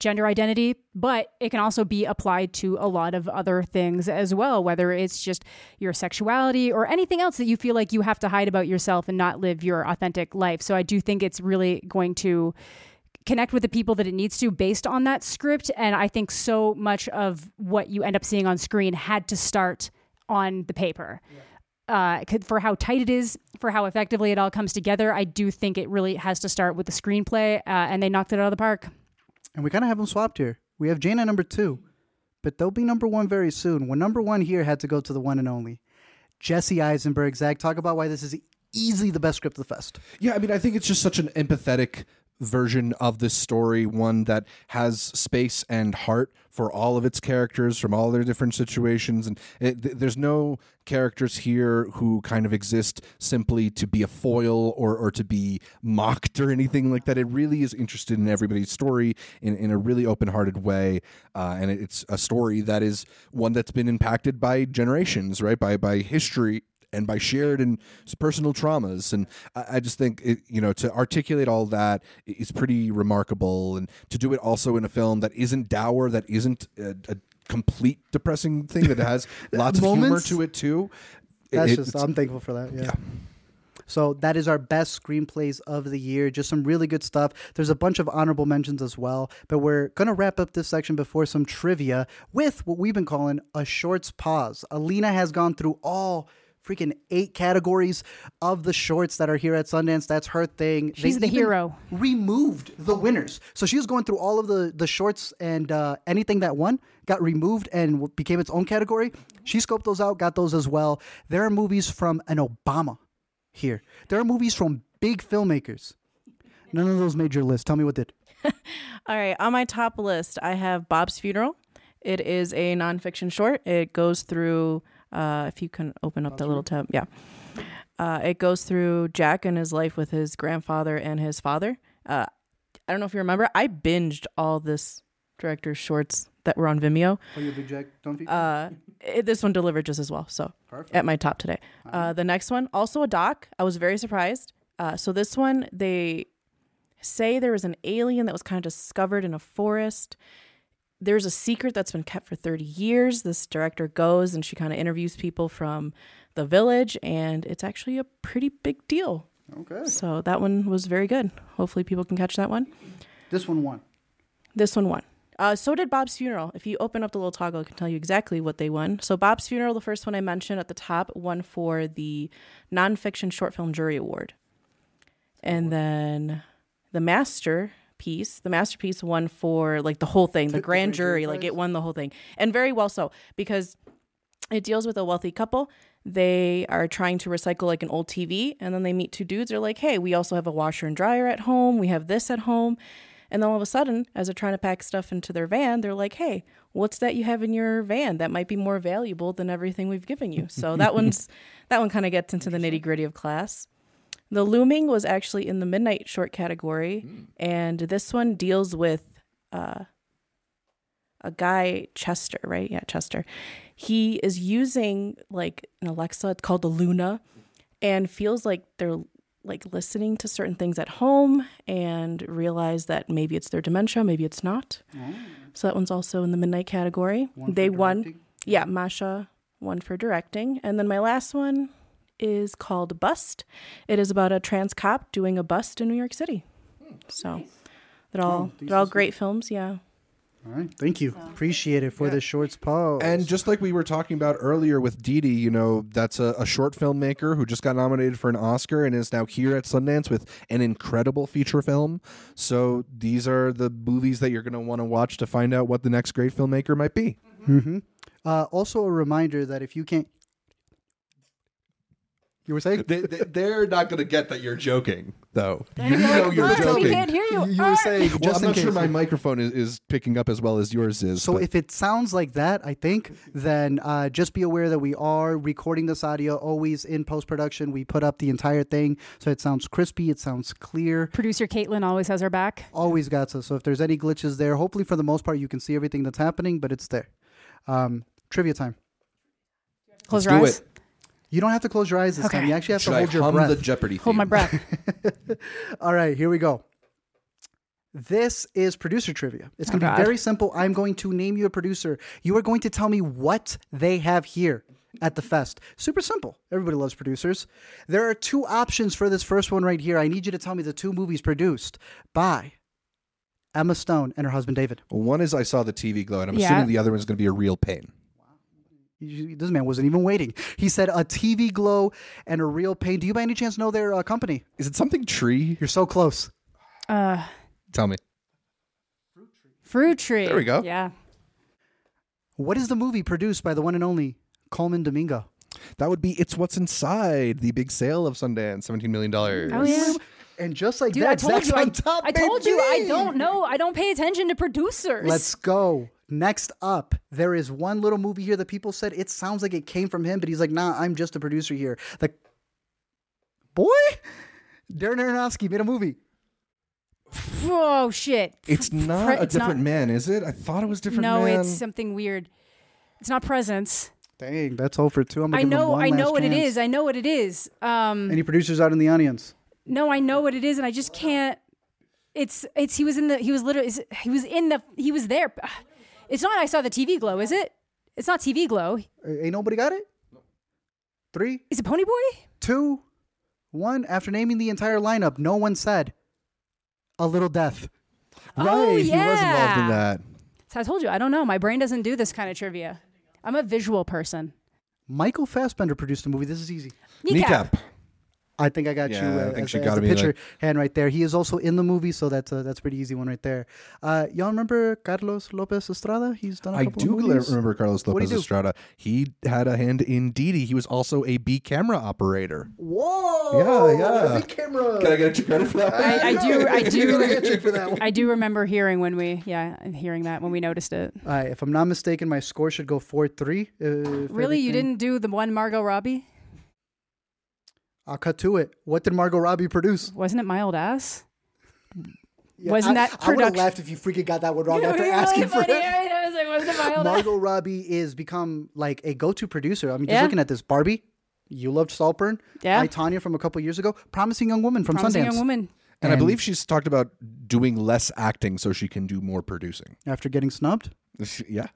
gender identity. But it can also be applied to a lot of other things as well, whether it's just your sexuality or anything else that you feel like you have to hide about yourself and not live your authentic life. So I do think it's really going to connect with the people that it needs to based on that script. And I think so much of what you end up seeing on screen had to start on the paper. Yeah. Uh, for how tight it is, for how effectively it all comes together, I do think it really has to start with the screenplay, uh, and they knocked it out of the park. And we kind of have them swapped here. We have Jane at number two, but they'll be number one very soon. When number one here had to go to the one and only Jesse Eisenberg. Zach, talk about why this is easily the best script of the fest. Yeah, I mean, I think it's just such an empathetic version of this story, one that has space and heart for all of its characters from all their different situations. And it, th- there's no characters here who kind of exist simply to be a foil or, or to be mocked or anything like that. It really is interested in everybody's story in, in a really open hearted way. Uh, and it's a story that is one that's been impacted by generations, right? By, by history and by shared and personal traumas. And I, I just think it, you know to articulate all that is pretty remarkable, and to do it also in a film that isn't dour, that isn't a, a complete depressing thing, that has lots of humor to it too. That's It- just I'm thankful for that. Yeah. Yeah. So that is our best screenplays of the year. Just some really good stuff. There's a bunch of honorable mentions as well, but we're gonna wrap up this section before some trivia with what we've been calling a shorts pause. Alina has gone through all freaking eight categories of the shorts that are here at Sundance. That's her thing. She's the hero. Removed the winners. So she was going through all of the the shorts and uh, anything that won got removed and became its own category. She scoped those out, got those as well. There are movies from an Obama here. There are movies from big filmmakers. None of those made your list. Tell me what did. All right, on my top list, I have Bob's Funeral. It is a nonfiction short. It goes through, uh, if you can open up the little tab, yeah. Uh, it goes through Jack and his life with his grandfather and his father. Uh, I don't know if you remember, I binged all this director's shorts that were on Vimeo. Oh, you big Jack Dunphy? Uh, it, this one delivered just as well. So at my top today. Uh, the next one, also a doc. I was very surprised. Uh, so this one, they say there was an alien that was kind of discovered in a forest. There's a secret that's been kept for 30 years. This director goes and she kind of interviews people from the village, and it's actually a pretty big deal. okay. So that one was very good. Hopefully, people can catch that one. This one won. This one won. Uh, so did Bob's Funeral. If you open up the little toggle, I can tell you exactly what they won. So Bob's Funeral, the first one I mentioned at the top, won for the nonfiction short film jury award, and then the masterpiece, the masterpiece won for like the whole thing, the grand jury, like it won the whole thing, and very well so because it deals with a wealthy couple. They are trying to recycle like an old TV, and then they meet two dudes. They're like, "Hey, we also have a washer and dryer at home. We have this at home." And then all of a sudden, as they're trying to pack stuff into their van, they're like, "Hey, what's that you have in your van that might be more valuable than everything we've given you?" So that one's that one kind of gets into the nitty gritty of class. The looming was actually in the midnight short category, and this one deals with uh, a guy Chester, right? Yeah, Chester. He is using like an Alexa it's called the Luna, and feels like they're like listening to certain things at home, and realize that maybe it's their dementia, maybe it's not. So that one's also in the midnight category. they won. Yeah, Masha won for directing, and then my last one is called Bust. It is about a trans cop doing a bust in New York City. So they're all they're all great films. Yeah. All right. Thank you. Appreciate it for the shorts pause. And just like we were talking about earlier with Didi, you know, that's a, a short filmmaker who just got nominated for an Oscar and is now here at Sundance with an incredible feature film. So these are the movies that you're going to want to watch to find out what the next great filmmaker might be. uh, also a reminder that if you can't, you were saying They, they, are not going to get that you're joking, though. You You're know like, you're "Ah, joking. We can't hear you. you Ah." were saying Well, just I'm not case. sure my microphone is, is picking up as well as yours is. So but- if it sounds like that, I think, then uh, just be aware that we are recording this audio always in post production. We put up the entire thing so it sounds crispy, it sounds clear. Producer Caitlin always has our back. Always got us. So if there's any glitches there, hopefully for the most part you can see everything that's happening, but it's there. Um, trivia time. Close Let's your do eyes. it. You don't have to close your eyes this Okay. time. You actually have Should to I hold your hum breath. the Jeopardy Hold my breath. All right, here we go. This is producer trivia. It's going to Oh, be very simple. I'm going to name you a producer. You are going to tell me what they have here at the fest. Super simple. Everybody loves producers. There are two options for this first one right here. I need you to tell me the two movies produced by Emma Stone and her husband David. One is I saw the TV glow, and I'm Yeah. assuming the other one is going to be a real pain. You- This man wasn't even waiting. He said a TV glow and a real pain. Do you by any chance know their uh, company? Is it something tree? You're so close. Uh, Tell me. fruit tree. There we go. Yeah. What is the movie produced by the one and only Colman Domingo? That would be It's What's Inside, the big sale of Sundance, $17 million. Oh yeah. And just like Dude, that, I told Zach's you. I, on top, I told you. I don't know. I don't pay attention to producers. Let's go. Next up, there is one little movie here that people said it sounds like it came from him, but he's like, nah, I'm just a producer here. The boy, Darren Aronofsky made a movie. Oh shit. It's not Pre- a it's not- different man, is it? I thought it was different No, man. it's something weird. It's not presence. Dang, that's over two. I'm gonna I know. one I know what it chance. is. I know what it is. Um, Any producers out in the audience? no, I know what it is, and I just can't. It's it's he was in the he was literally he was in the he was there. It's not. I saw the TV glow. Is it? It's not TV glow. Ain't nobody got it? Three, Is it Ponyboi? two, one. After naming the entire lineup, no one said a little death. Oh, right, Oh, he was involved in yeah. that. So I told you. I don't know. My brain doesn't do this kind of trivia. I'm a visual person. Michael Fassbender produced a movie. This is easy. Kneecap. I think I got Yeah, you. I Uh, think as, she gotta the picture like- hand right there. He is also in the movie, so that's a, that's a pretty easy one right there. Uh, y'all remember Carlos Lopez Estrada? He's done a I couple do of remember Carlos What'd he Lopez? Estrada. He had a hand in Didi. He was also a B camera operator. Whoa! Yeah, yeah. Big camera. Can I get you credit for that? I, I do. I You're get do. for that one. I do remember hearing when we, yeah, hearing that when we noticed it. All right, if I'm not mistaken, my score should go four three. Really, you didn't do the one Margot Robbie? I'll cut to it. What did Margot Robbie produce? Wasn't it My Old Ass? Yeah, Wasn't I, that I would have laughed if you freaking got that one wrong after Really asking for funny. it. I was like, wasn't it My Old Ass? Margot Robbie is become like a go-to producer. I mean, just Yeah. looking at this, Barbie, you loved Saltburn, Yeah. I Tonya from a couple years ago, Promising Young Woman from Promising Sundance. young woman. And I believe she's talked about doing less acting so she can do more producing. After getting snubbed, Yeah.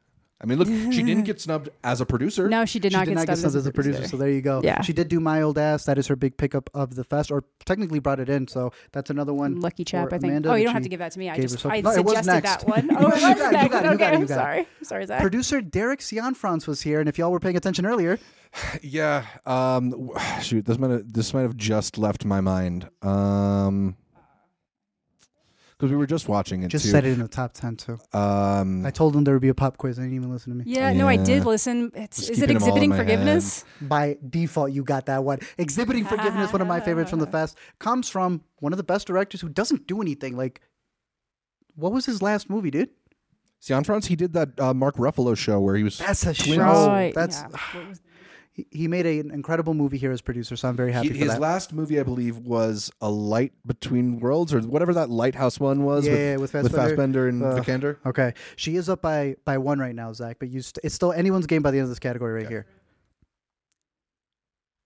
I mean, look, she didn't get snubbed as a producer. No, she did she not did get not get snubbed as a producer. So there you go. Yeah. she did do My Old Ass. That is her big pickup of the fest, or technically brought it in. So that's another one. LuckyChap, for I think. Amanda oh, you don't have to give that to me. I just I No, suggested next. that one. You Oh, it got was it, got next. it, Okay, got it, you I'm sorry. I'm sorry, Zach. Producer Derek Cianfrance was here, and if y'all were paying attention earlier, Yeah. Um. Shoot, this might have, this might have just left my mind. Um. Because we were just watching it just too. said it in the top ten too. Um. I told them there would be a pop quiz. They didn't even listen to me. yeah, no, I did listen. It's, is it keeping 'em all in exhibiting my forgiveness? By default, you got that one. Exhibiting forgiveness, one of my favorites from the fest, comes from one of the best directors who doesn't do anything. Like, what was his last movie, dude? Cianfrance, he did that uh, Mark Ruffalo show where he was. That's a Twins. show. Right. That's yeah. What was- he, he made a, an incredible movie here as producer, so I'm very happy He, for his that. last movie, I believe, was A Light Between Worlds or whatever that Lighthouse one was Yeah, with, with with Fassbender. Fassbender and Ugh. Vikander. okay, she is up by by one right now, Zach. But you, st- it's still anyone's game by the end of this category right here.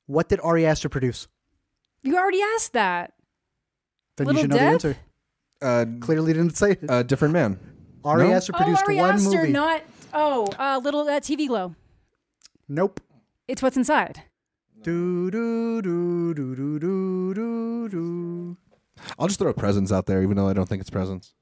What did Ari Aster produce? You already asked that. Then Little you should know Death? the answer. Uh, Clearly didn't say it. a different man. Ari no? Aster Oh, produced Ari one Aster, movie. not. Oh, uh, little uh, TV glow. nope. It's what's inside. Do do do do do do do do. I'll just throw Presence out there, even though I don't think it's Presence.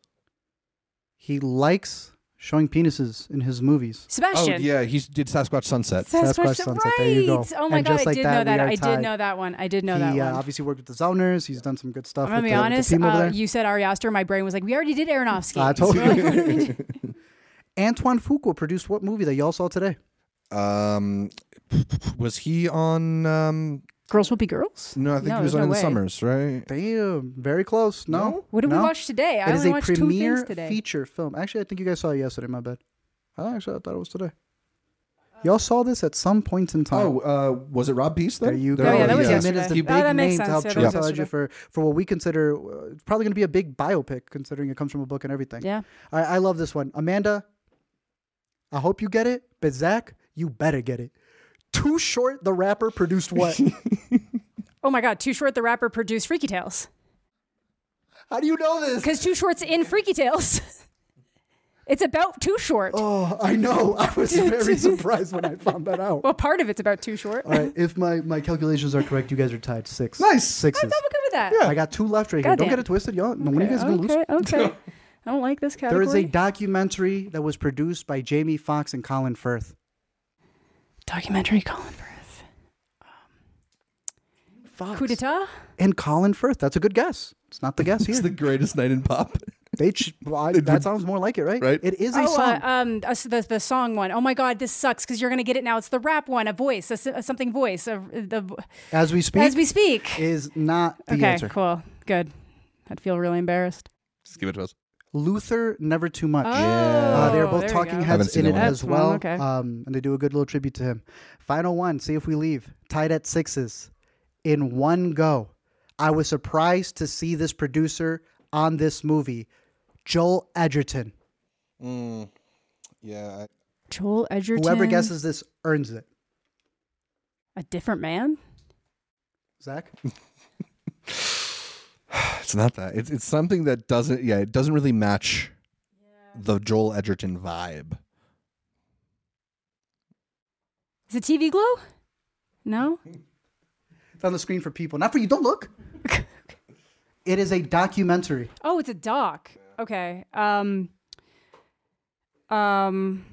He likes showing penises in his movies. Sebastian. Oh yeah, he did Sasquatch Sunset. Sasquatch Sasquatch Sunset, Right. there you go. Oh my And god, just I like did that, know that. are I tied. did know that one. I did know he that uh, one. obviously worked with the Zellners. He's done some good stuff. I'm gonna with be the, honest. the team over Uh, there. you said Ari Aster. My brain was like, we already did Aronofsky. I told So- you. Antoine Fuqua produced what movie that y'all saw today? Um, was he on? Um, Girls will be girls. no, I think No, he was there's on no In the way. Summers, right? Damn, very close. No, No? What did no. we watch today? I It is only a watched two premiere things today. feature film. Actually, I think you guys saw it yesterday. My bad. I actually, I thought it was today. Y'all saw this at some point in time. Oh, uh, was it Rob Peace? Then? There you There- go. Oh, yeah, that was He came in yesterday. as the Oh, big that makes name to sense. help Yeah, that was trapezoid you yesterday. for for what we consider uh, it's probably going to be a big biopic, considering it comes from a book and everything. Yeah. I, I love this one, Amanda. I hope you get it, but Zach, you better get it. Too short. The rapper produced what? Oh my God, Too Short the rapper produced Freaky Tales. How do you know this? Because Too Short's in Freaky Tales. it's about Too Short. Oh, I know. I was very surprised when I found that out. Well, part of it's about Too Short. All right, if my, my calculations are correct, you guys are tied six. Nice. Sixes. I'm okay with that. Yeah. I got two left right here. Don't get it twisted, y'all. No one of you guys is gonna lose. okay, okay. I don't like this There category. is a documentary that was produced by Jamie Foxx and Colin Firth. Documentary Colin Firth. Foxx Coup d'etat? and Colin Firth. That's a good guess. It's not the guess It's here. the greatest night in pop. They ch- well, I, that sounds more like it, right? Right. It is a Oh, song. uh, um, uh, so the the song one. Oh my God, this sucks because you're gonna get it now. It's the rap one, a voice, a, s- a something voice, a, the as we speak, as we speak. is not the Okay, answer. cool, good. I'd feel really embarrassed. Just give it to us. Luther, never too much. Oh, Uh, they are both talking heads in it that one. as well. okay. Um, and they do a good little tribute to him. Final one. See if we leave tied at sixes in one go. I was surprised to see this producer on this movie, Joel Edgerton. Mm, yeah, Joel Edgerton. Whoever guesses this earns it. a different man. Zach, it's not that. It's it's something that doesn't. Yeah, it doesn't really match the Joel Edgerton vibe. Is it TV Glow? No. it's on the screen for people, not for you. Don't look. it is a documentary. Oh, it's a doc. Okay. Um. Um.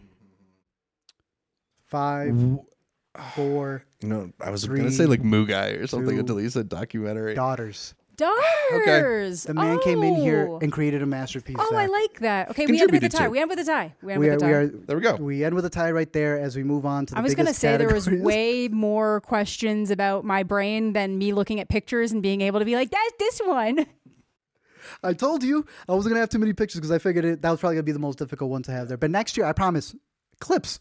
Five, four You know, I was Three, gonna say like Moo Guy or something two, until you said documentary. daughters. Daughters. The man came in here Oh. and created a masterpiece. Oh, I like that. Okay, we end with a tie. to. We end with a tie. We end we with are, a tie. we are There we go. we end with a tie right there as we move on to the next. I was gonna biggest say there was way more questions about my brain than me looking at pictures and being able to be like, "That's this one." I told you I wasn't gonna have too many pictures because I figured it, that was probably gonna be the most difficult one to have there. But next year, I promise, clips.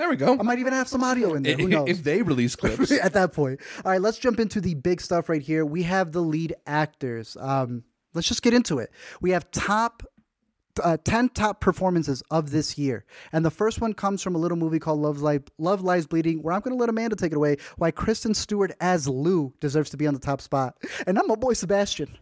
There we go. I might even have some audio in there. Who knows? if they release clips, At that point, all right. Let's jump into the big stuff right here. We have the lead actors. Um, let's just get into it. We have top. Uh, 10 top performances of this year. And the first one comes from a little movie called Love, Lies, Love Lies Bleeding, where I'm going to let Amanda take it away. Why Kristen Stewart as Lou deserves to be on the top spot. And I'm my boy Sebastian.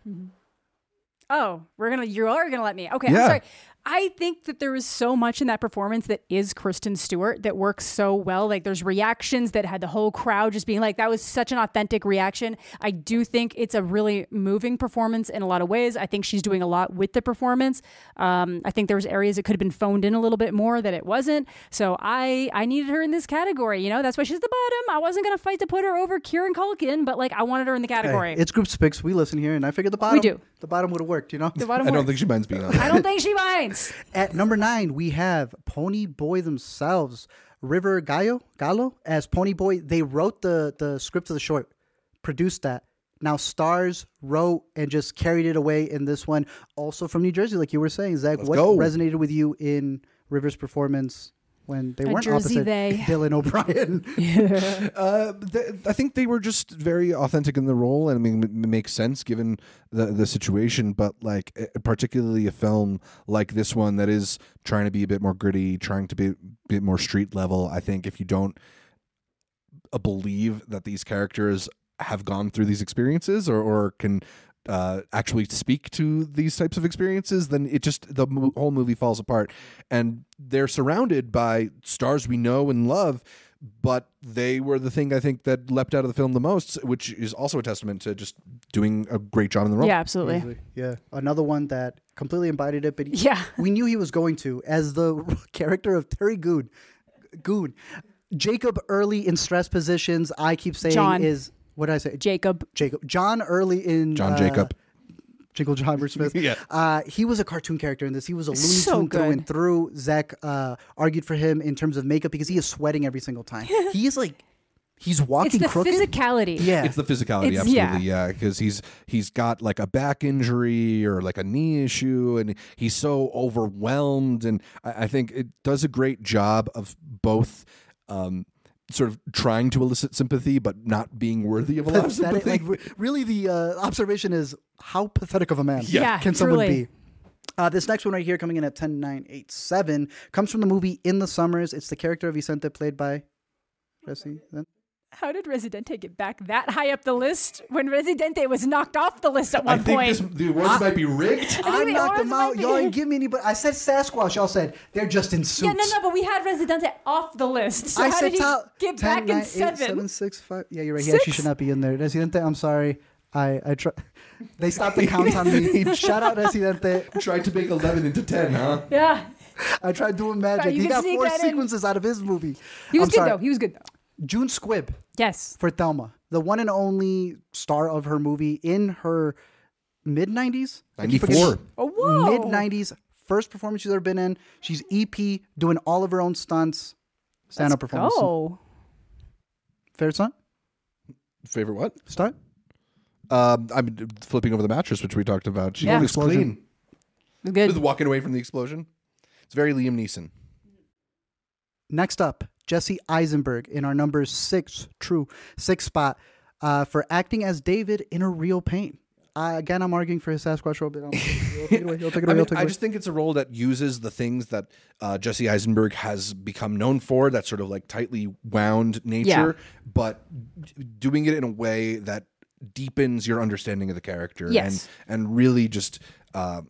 Oh, we're gonna you are gonna let me. Okay, Yeah. I'm sorry. I think that there is so much in that performance that is Kristen Stewart that works so well. Like there's reactions that had the whole crowd just being like, that was such an authentic reaction. I do think it's a really moving performance in a lot of ways. I think she's doing a lot with the performance. Um, I think there was areas that could have been phoned in a little bit more that it wasn't. So I I needed her in this category. You know, that's why she's at the bottom. I wasn't gonna fight to put her over Kieran Culkin, but like I wanted her in the category. Hey, it's group picks. We listen here, and I figured the bottom. We do. The bottom would have worked, you know. the bottom I don't works. think she minds being on. I don't think she minds. At number nine, we have Ponyboi themselves, River Gallo, Gallo as Ponyboi. They wrote the the script of the short, produced that. Now Stars wrote and just carried it away in this one. Also from New Jersey, like you were saying, Zach. Let's what go. resonated with you in River's performance when they A weren't Jersey opposite they. Dylan O'Brien? Uh, th- I think they were just very authentic in the role, and I mean, it makes sense given the the situation. But like, eh, particularly a film like this one that is trying to be a bit more gritty, trying to be a bit more street level. I think if you don't uh, believe that these characters have gone through these experiences or or can uh, actually speak to these types of experiences, then it just the mo- whole movie falls apart. And they're surrounded by stars we know and love, but they were the thing I think that leapt out of the film the most, which is also a testament to just doing a great job in the role. Yeah, absolutely. Easily. Yeah, another one that completely embodied it. But he- Yeah. we knew he was going to as the character of Terry Goon. Goon, Jacob early in stress positions. I keep saying John. is what did I say? Jacob. Jacob John early in John uh, Jacob. Jingle John Smith. Yeah. Uh, he was a cartoon character in this. He was a Looney So Tune through good. and through. Zach uh, argued for him in terms of makeup because he is sweating every single time. he is like, he's It's walking the crooked. physicality. yeah. It's the physicality, It's- absolutely, yeah, because he's he's got like a back injury or like a knee issue, and he's so overwhelmed, and I, I think it does a great job of both. Um, Sort of trying to elicit sympathy, but not being worthy of a lot of That it- sympathy. like really the uh, observation is how pathetic of a man Yeah. Yeah, can someone truly. be uh, this next one right here coming in at 10987 comes from the movie in the summers it's the character of vicente played by Jesse. How did Residente get back that high up the list when Residente was knocked off the list at one point? the awards might be rigged. I the knocked them out. be- Y'all ain't give me anybody. I said Sasquatch. Y'all said they're just in suits. yeah, no, no, but we had Residente off the list. So I how said did he top get 10, back in 9, 8, seven? 7, 6, 5. Yeah, you're right. He actually should not be in there. Residente, I'm sorry. I, I try. They stopped the count on me. Shout out Residente. Tried to make eleven into ten, huh? Yeah, I tried doing magic. Right, you he got four that in. sequences out of his movie. he was I'm good sorry. though. He was good though. June Squibb Yes. for Thelma, the one and only star of her movie in her mid '90s. Ninety four. Oh, whoa. Mid '90s. First performance she's ever been in. She's EP doing all of her own stunts. Stand up performance. Oh, Favorite stunt? Favorite what? Stunt? Um, I'm flipping over the mattress, which we talked about. She Yeah. looks Explosion. clean. good. With walking away from the explosion. It's very Liam Neeson. Next up, Jesse Eisenberg in our number six, true, six spot uh, for acting as David in A Real Pain. Uh, again, I'm arguing for his Sasquatch role, but I'll take it away. He'll take it I, mean, He'll take it I just think it's a role that uses the things that uh, Jesse Eisenberg has become known for, that sort of like tightly wound nature, but doing it in a way that deepens your understanding of the character Yes. and and really just uh,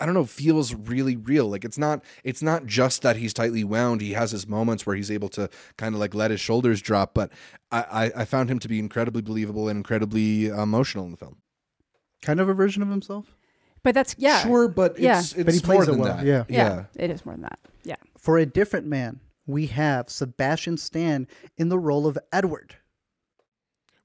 I don't know feels really real. Like it's not it's not just that he's tightly wound. He has his moments where he's able to kind of like let his shoulders drop, but I, I, I found him to be incredibly believable and incredibly emotional in the film. kind of a version of himself. But that's yeah. Sure, but Yeah. it's, it's But he plays more it than well, that. yeah. yeah. It is more than that. Yeah. For a different man, we have Sebastian Stan in the role of Edward.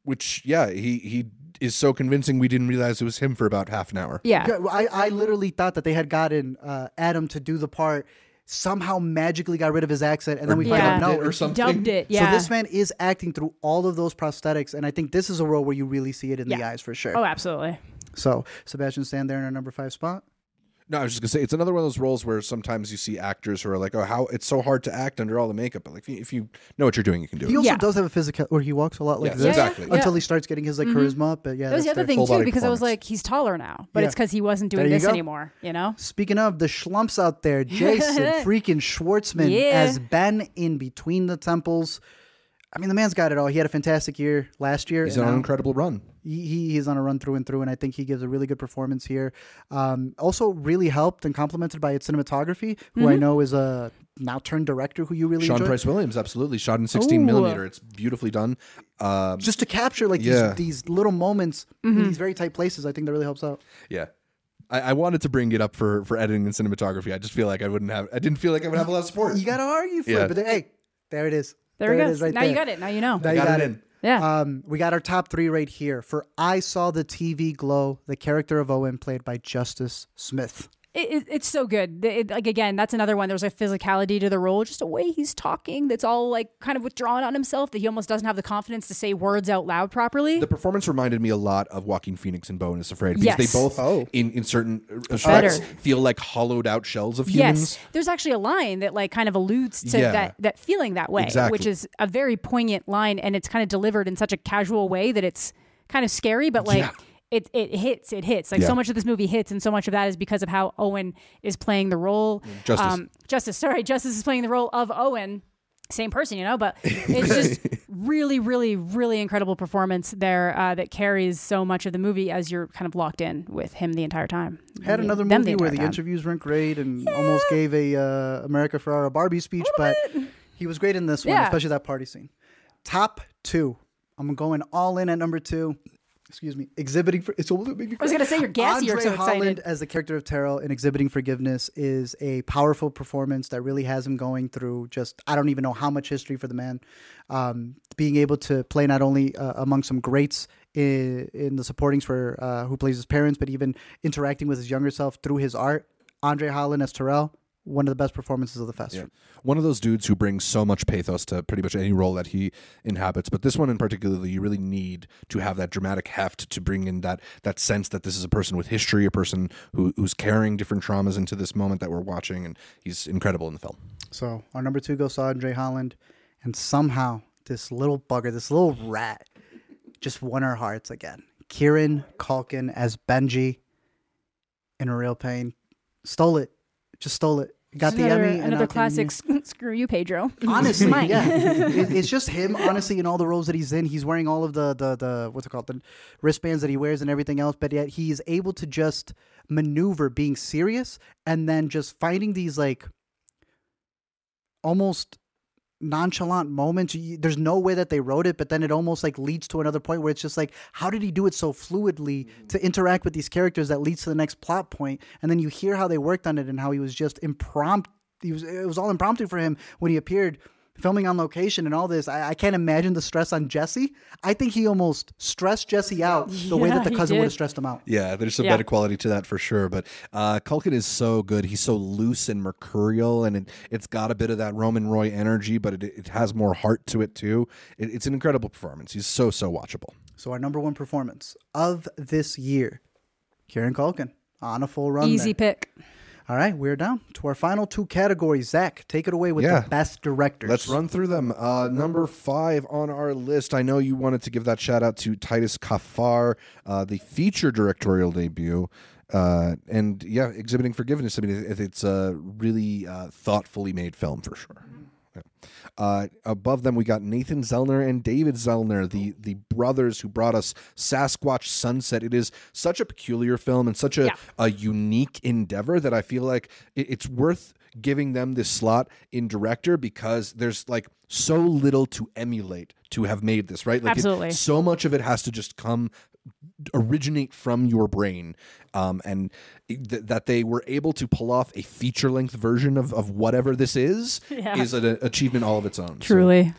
which yeah he he is so convincing we didn't realize it was him for about half an hour Yeah. Yeah, I, I literally thought that they had gotten uh, Adam to do the part, somehow magically got rid of his accent, and then we find out no. It or something Dubbed it. Yeah. So this man is acting through all of those prosthetics, and I think this is a role where you really see it in the eyes for sure. oh, absolutely. So Sebastian Stan there in our number five spot. No i was just gonna say it's another one of those roles where sometimes you see actors who are like oh how it's so hard to act under all the makeup but like if you, if you know what you're doing you can do it. He also Yeah. does have a physical, where he walks a lot like Yes, this, Yeah, exactly yeah. until he starts getting his like mm-hmm. charisma up. But yeah, That was that's the other fair. thing Full too, body because I was performance. like, he's taller now, but Yeah. it's because he wasn't There doing you this go. anymore. You know. Speaking of the schlumps out there, Jason freaking Schwartzman Yeah. as Ben in Between the Temples. I mean, the man's got it all. He had a fantastic year last year. he's and on an now- incredible run he, he he's on a run through and through, and I think he gives a really good performance here. Um, also, really helped and complemented by its cinematography, who Mm-hmm. I know is a now turned director who you really sean enjoy. price williams absolutely shot in 16 Ooh. millimeter it's beautifully done um, Just to capture like Yeah. these, these little moments Mm-hmm. in these very tight places, I think that really helps out. yeah I, I wanted to bring it up for for editing and cinematography i just feel like i wouldn't have i didn't feel like i would have a lot of support You got to argue for Yeah. it, but then, hey, there it is. There, it we go. is right now there. you got it. Now you know. Now you got got it it. in. Yeah. Um, we got our top three right here. For I Saw the TV Glow, the character of Owen, played by Justice Smith. It, it, it's so good. It- like again, that's another one. There's a physicality to the role, just a way he's talking that's all like kind of withdrawn on himself. That he almost doesn't have the confidence to say words out loud properly. the performance reminded me a lot of Joaquin Phoenix and Beau is Afraid because Yes. they both, Oh. in, in certain uh, respects, feel like hollowed out shells of humans. Yes, there's actually a line that like kind of alludes to Yeah. that that feeling that way, Exactly. which is a very poignant line, and it's kind of delivered in such a casual way that it's kind of scary, but like. Yeah. It, it hits it hits like Yeah. so much of this movie hits and so much of that is because of how Owen is playing the role Justice. um, Justice sorry Justice is playing the role of Owen same person you know but it's just really really really incredible performance there uh, that carries so much of the movie as you're kind of locked in with him the entire time Had The- another them movie where the time. interviews weren't great and almost gave a uh, America Ferrera Barbie speech, but he was great in this one, Yeah. especially that party scene. Top two. I'm going all in at number two. Excuse me. Exhibiting for it's almost made me I was gonna say you're gassy. You're Andre so Holland excited. as the character of Terrell in Exhibiting Forgiveness is a powerful performance that really has him going through just I don't even know how much history for the man. Um, being able to play not only uh, among some greats in, in the supportings for uh, who plays his parents, but even interacting with his younger self through his art. Andre Holland as Terrell, one of the best performances of the festival. One of those dudes who brings so much pathos to pretty much any role that he inhabits, but this one in particular, you really need to have that dramatic heft to bring in that that sense that this is a person with history, a person who, who's carrying different traumas into this moment that we're watching, and he's incredible in the film. So our number two goes to Andre Holland, and somehow this little bugger, this little rat, just won our hearts again. Kieran Culkin as Benji in a real pain, stole it, just stole it. Got the another, Emmy. and another not the Emmy. classic. Screw you, Pedro. Honestly, Mine. yeah, It- it's just him. Honestly, in all the roles that he's in, he's wearing all of the the the what's it called, the wristbands that he wears and everything else. But yet he's able to just maneuver, being serious, and then just finding these like almost nonchalant moments. There's no way that they wrote it, but then it almost like leads to another point where it's just like, how did he do it so fluidly mm-hmm. to interact with these characters that leads to the next plot point? And then you hear how they worked on it and how he was just impromptu. He was, it was all impromptu for him when he appeared. Filming on location and all this. I, I can't imagine the stress on Jesse. I think he almost stressed Jesse out the way that the cousin would have stressed him out. Yeah, there's some Yeah. better quality to that for sure. But uh, Culkin is so good. He's so loose and mercurial, and it, it's got a bit of that Roman Roy energy, but it, it has more heart to it too. It, it's an incredible performance. He's so so watchable. So our number one performance of this year, Kieran Culkin on a full run. Easy there. pick. All right, we're down to our final two categories. Zach, take it away with Yeah. the best directors. Let's run through them. Uh, number five on our list. I know you wanted to give that shout out to Titus Kaphar, uh, the feature directorial debut. Uh, and yeah, exhibiting forgiveness. I mean, it, it's a really uh, thoughtfully made film for sure. Yeah. Uh, above them, we got Nathan Zellner and David Zellner, the the brothers who brought us Sasquatch Sunset. It is such a peculiar film and such a, Yeah. a unique endeavor that I feel like it, it's worth giving them this slot in director because there's like so little to emulate to have made this right. Like it- Absolutely. so much of it has to just come originate from your brain um, and th- that they were able to pull off a feature length version of, of whatever this is Yeah. is an achievement all of its own So, Truly.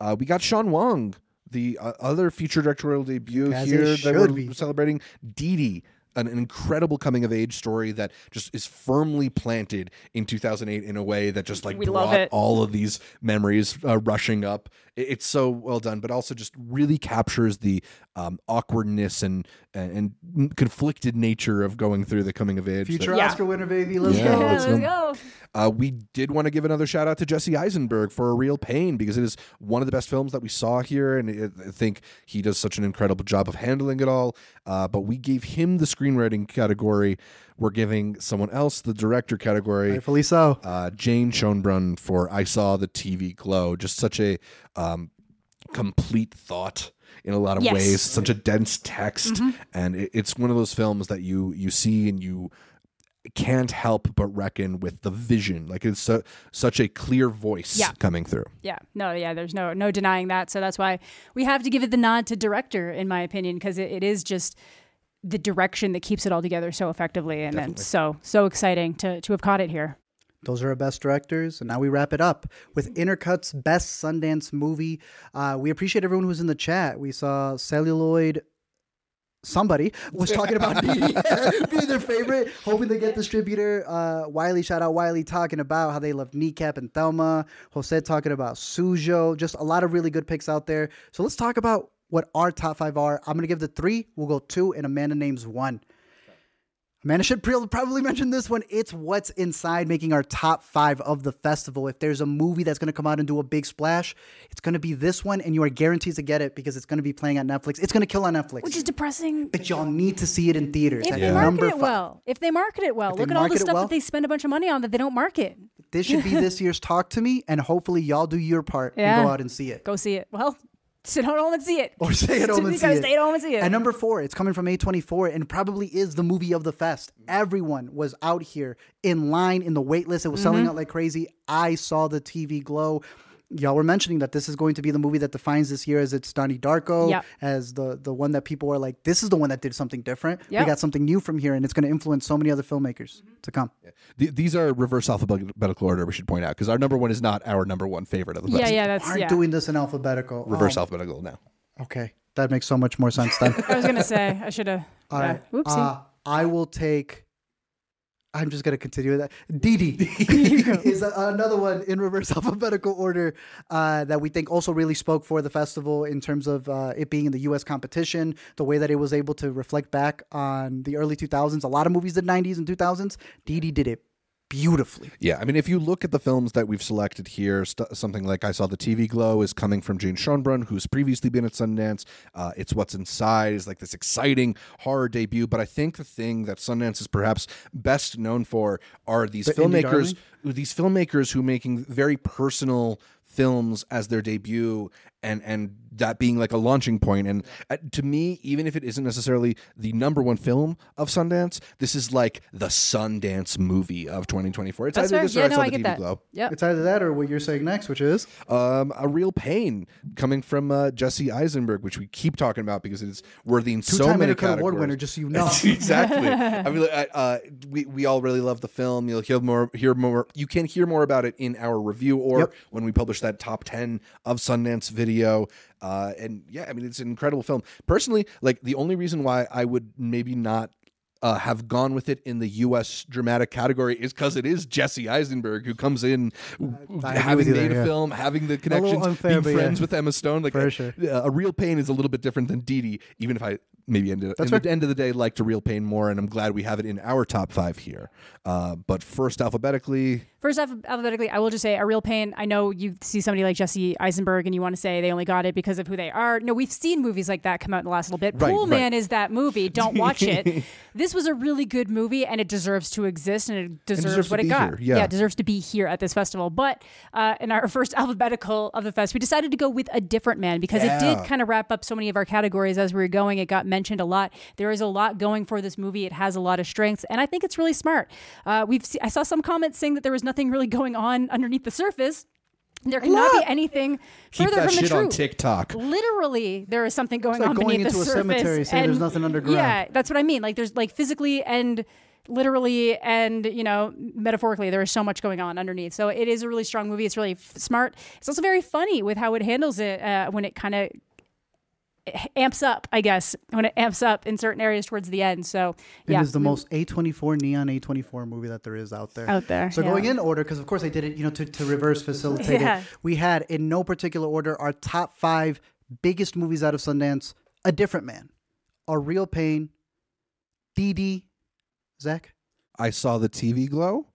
uh, we got Sean Wang, the uh, other feature directorial debut As here that we're be. celebrating. Didi, an, an incredible coming of age story that just is firmly planted in 2008 in a way that just like We love brought it. all of these memories uh, rushing up. It's so well done, but also just really captures the um, awkwardness and, and and conflicted nature of going through the coming of age. that- Future Yeah. Oscar winner, baby. Let's Yeah, go. let's let's go. Go. Uh, we did want to give another shout out to Jesse Eisenberg for A Real Pain because it is one of the best films that we saw here, and it, I think he does such an incredible job of handling it all. Uh, but we gave him the screenwriting category. We're giving someone else the director category. Rightfully so. Uh, Jane Schoenbrun for I Saw the TV Glow. Just such a um, complete thought in a lot of Yes. ways. Such a dense text, and it, it's one of those films that you you see and you can't help but reckon with the vision. Like it's su- such a clear voice Yeah. coming through. Yeah, no, yeah, there's no no denying that. So that's why we have to give it the nod to director, in my opinion, because it, it is just the direction that keeps it all together so effectively, and then so so exciting to to have caught it here. Those are our best directors. And now we wrap it up with Intercut's best Sundance movie. Uh, we appreciate everyone who's in the chat. We saw Celluloid. Somebody was talking about being, being their favorite, hoping to get distributor. Uh, Wiley, shout out Wiley, talking about how they love Kneecap and Thelma. Jose talking about Sujo. Just a lot of really good picks out there. So let's talk about what our top five are. I'm going to give the three. We'll go two, and Amanda names one. Amanda should probably mention this one. It's what's inside making our top five of the festival. If there's a movie that's going to come out and do a big splash, it's going to be this one, and you are guaranteed to get it because it's going to be playing on Netflix. It's going to kill on Netflix. Which is depressing. but y'all need to see it in theaters. If they market it well, if they market it well, look at all the stuff well- that they spend a bunch of money on that they don't market. This should be this year's Talk to Me, and hopefully y'all do your part and go out and see it. Go see it. Well, sit at home and see it. Or stay at home and see it. stay at home and see it. And number four, it's coming from A24 and probably is the movie of the fest. Everyone was out here in line in the wait list. It was selling Mm-hmm. out like crazy. I saw the TV glow. Y'all were mentioning that this is going to be the movie that defines this year as it's Donnie Darko, Yep. as the the one that people are like, this is the one that did something different. We got something new from here, and it's going to influence so many other filmmakers to come. Th- these are reverse alphabetical order. We should point out because our number one is not our number one favorite of the yeah, festival. yeah, that's Aren't yeah. doing this in alphabetical. Reverse Oh, alphabetical now. okay, that makes so much more sense then. I was gonna say I should have. All yeah. right. Whoopsie. Uh, I will take. I'm just gonna continue with that. Didi is a, another one in reverse alphabetical order uh, that we think also really spoke for the festival in terms of uh, it being in the U.S. competition, the way that it was able to reflect back on the early 2000s. A lot of movies did 90s and 2000s. Didi did it beautifully. Yeah, I mean, if you look at the films that we've selected here, st- something like I Saw the TV Glow is coming from Jane Schoenbrun, who's previously been at Sundance. Uh, it's What's Inside is like this exciting horror debut. But I think the thing that Sundance is perhaps best known for are these The filmmakers, these filmmakers who making very personal films as their debut and and that being like a launching point. And uh, to me, even if it isn't necessarily the number one film of Sundance, this is like the Sundance movie of 2024. It's That's either fair. this or Yeah, I no, saw I the get TV that. Glow. Yep. It's either that or what you're saying next, which is Um, a real pain coming from uh, Jesse Eisenberg, which we keep talking about because it's worthy in so two-time many Intercut Award categories. winner, just so you know. exactly. I mean, I, uh, we we all really love the film. You'll hear more. Hear more. You can hear more about it in our review or Yep. when we publish that top ten of Sundance video. Uh, and yeah, I mean, it's an incredible film. Personally, like the only reason why I would maybe not. Uh, have gone with it in the U.S. dramatic category is because it is Jesse Eisenberg who comes in, w- I agree with having made a yeah. film, having the connections, unfair, being friends yeah. with Emma Stone. Like For a, sure. a real pain is a little bit different than Didi, even if I maybe ended That's in the end of the day like to real pain more, and I'm glad we have it in our top five here. Uh, but first, alphabetically, First, alph- alphabetically, I will just say a real pain. I know you see somebody like Jesse Eisenberg and you want to say they only got it because of who they are. No, we've seen movies like that come out in the last little bit. Right, Pool right. Man is that movie. Don't watch it. this was a really good movie and it deserves to exist and it deserves, deserves what it got. here, yeah. it deserves to be here at this festival. But uh, in our first alphabetical of the fest, we decided to go with a different man because it did kind of wrap up so many of our categories as we were going. It got mentioned a lot. There is a lot going for this movie. It has a lot of strengths, and I think it's really smart. Uh, we've se- I saw some comments saying that there was nothing really going on underneath the surface. There cannot be anything keep further that from the shit on truth. TikTok. Literally, there is something going like on going beneath into the a surface. cemetery saying there's nothing underground. Yeah, that's what I mean. Like there's like physically and literally and you know metaphorically there is so much going on underneath so it is a really strong movie it's really f- smart it's also very funny with how it handles it uh, when it kind of amps up i guess when it amps up in certain areas towards the end so It yeah is the most A24 neon A24 movie that there is out there. out there So yeah. going in order, because of course I did it, you know, to, to reverse facilitate Yeah. it. We had in no particular order our top five biggest movies out of Sundance. A Different Man, A Real Pain, Didi, Zach. I saw the TV glow.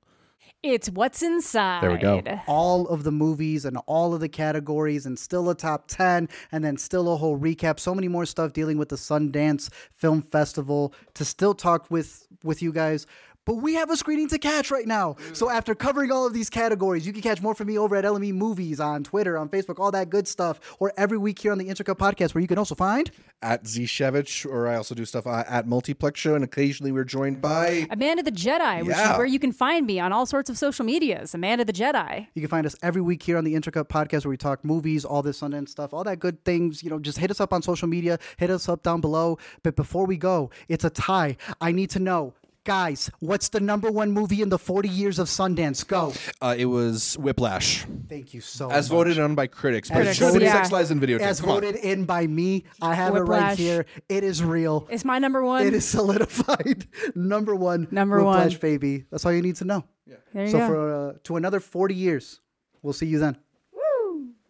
It's what's inside. There we go. all of the movies and all of the categories and still a top 10 and then still a whole recap. So many more stuff dealing with the Sundance Film Festival to still talk with with you guys but we have a screening to catch right now. So after covering all of these categories, you can catch more from me over at LME Movies on Twitter, on Facebook, all that good stuff, or every week here on the Intercut Podcast, where you can also find At Zshevich, or I also do stuff uh, at Multiplex Show, and occasionally we're joined by Amanda the Jedi, which Yeah. is where you can find me on all sorts of social medias. Amanda the Jedi. You can find us every week here on the Intercut podcast where we talk movies, all this Sundance stuff, all that good things. You know, just hit us up on social media, hit us up down below. But before we go, it's a tie. I need to know, guys, what's the number one movie in the 40 years of Sundance? Go. uh, it was Whiplash, Thank you so much. as much. voted on by critics, but it Critics, should have been yeah. sex, lies, and videotape. As Come on. voted in by me. I have it right Whiplash. here. It is real. It's my number one. It is solidified. number one. Number Whiplash, one. baby. That's all you need to know. There you so go. for uh, to another 40 years. We'll see you then.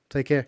Take care.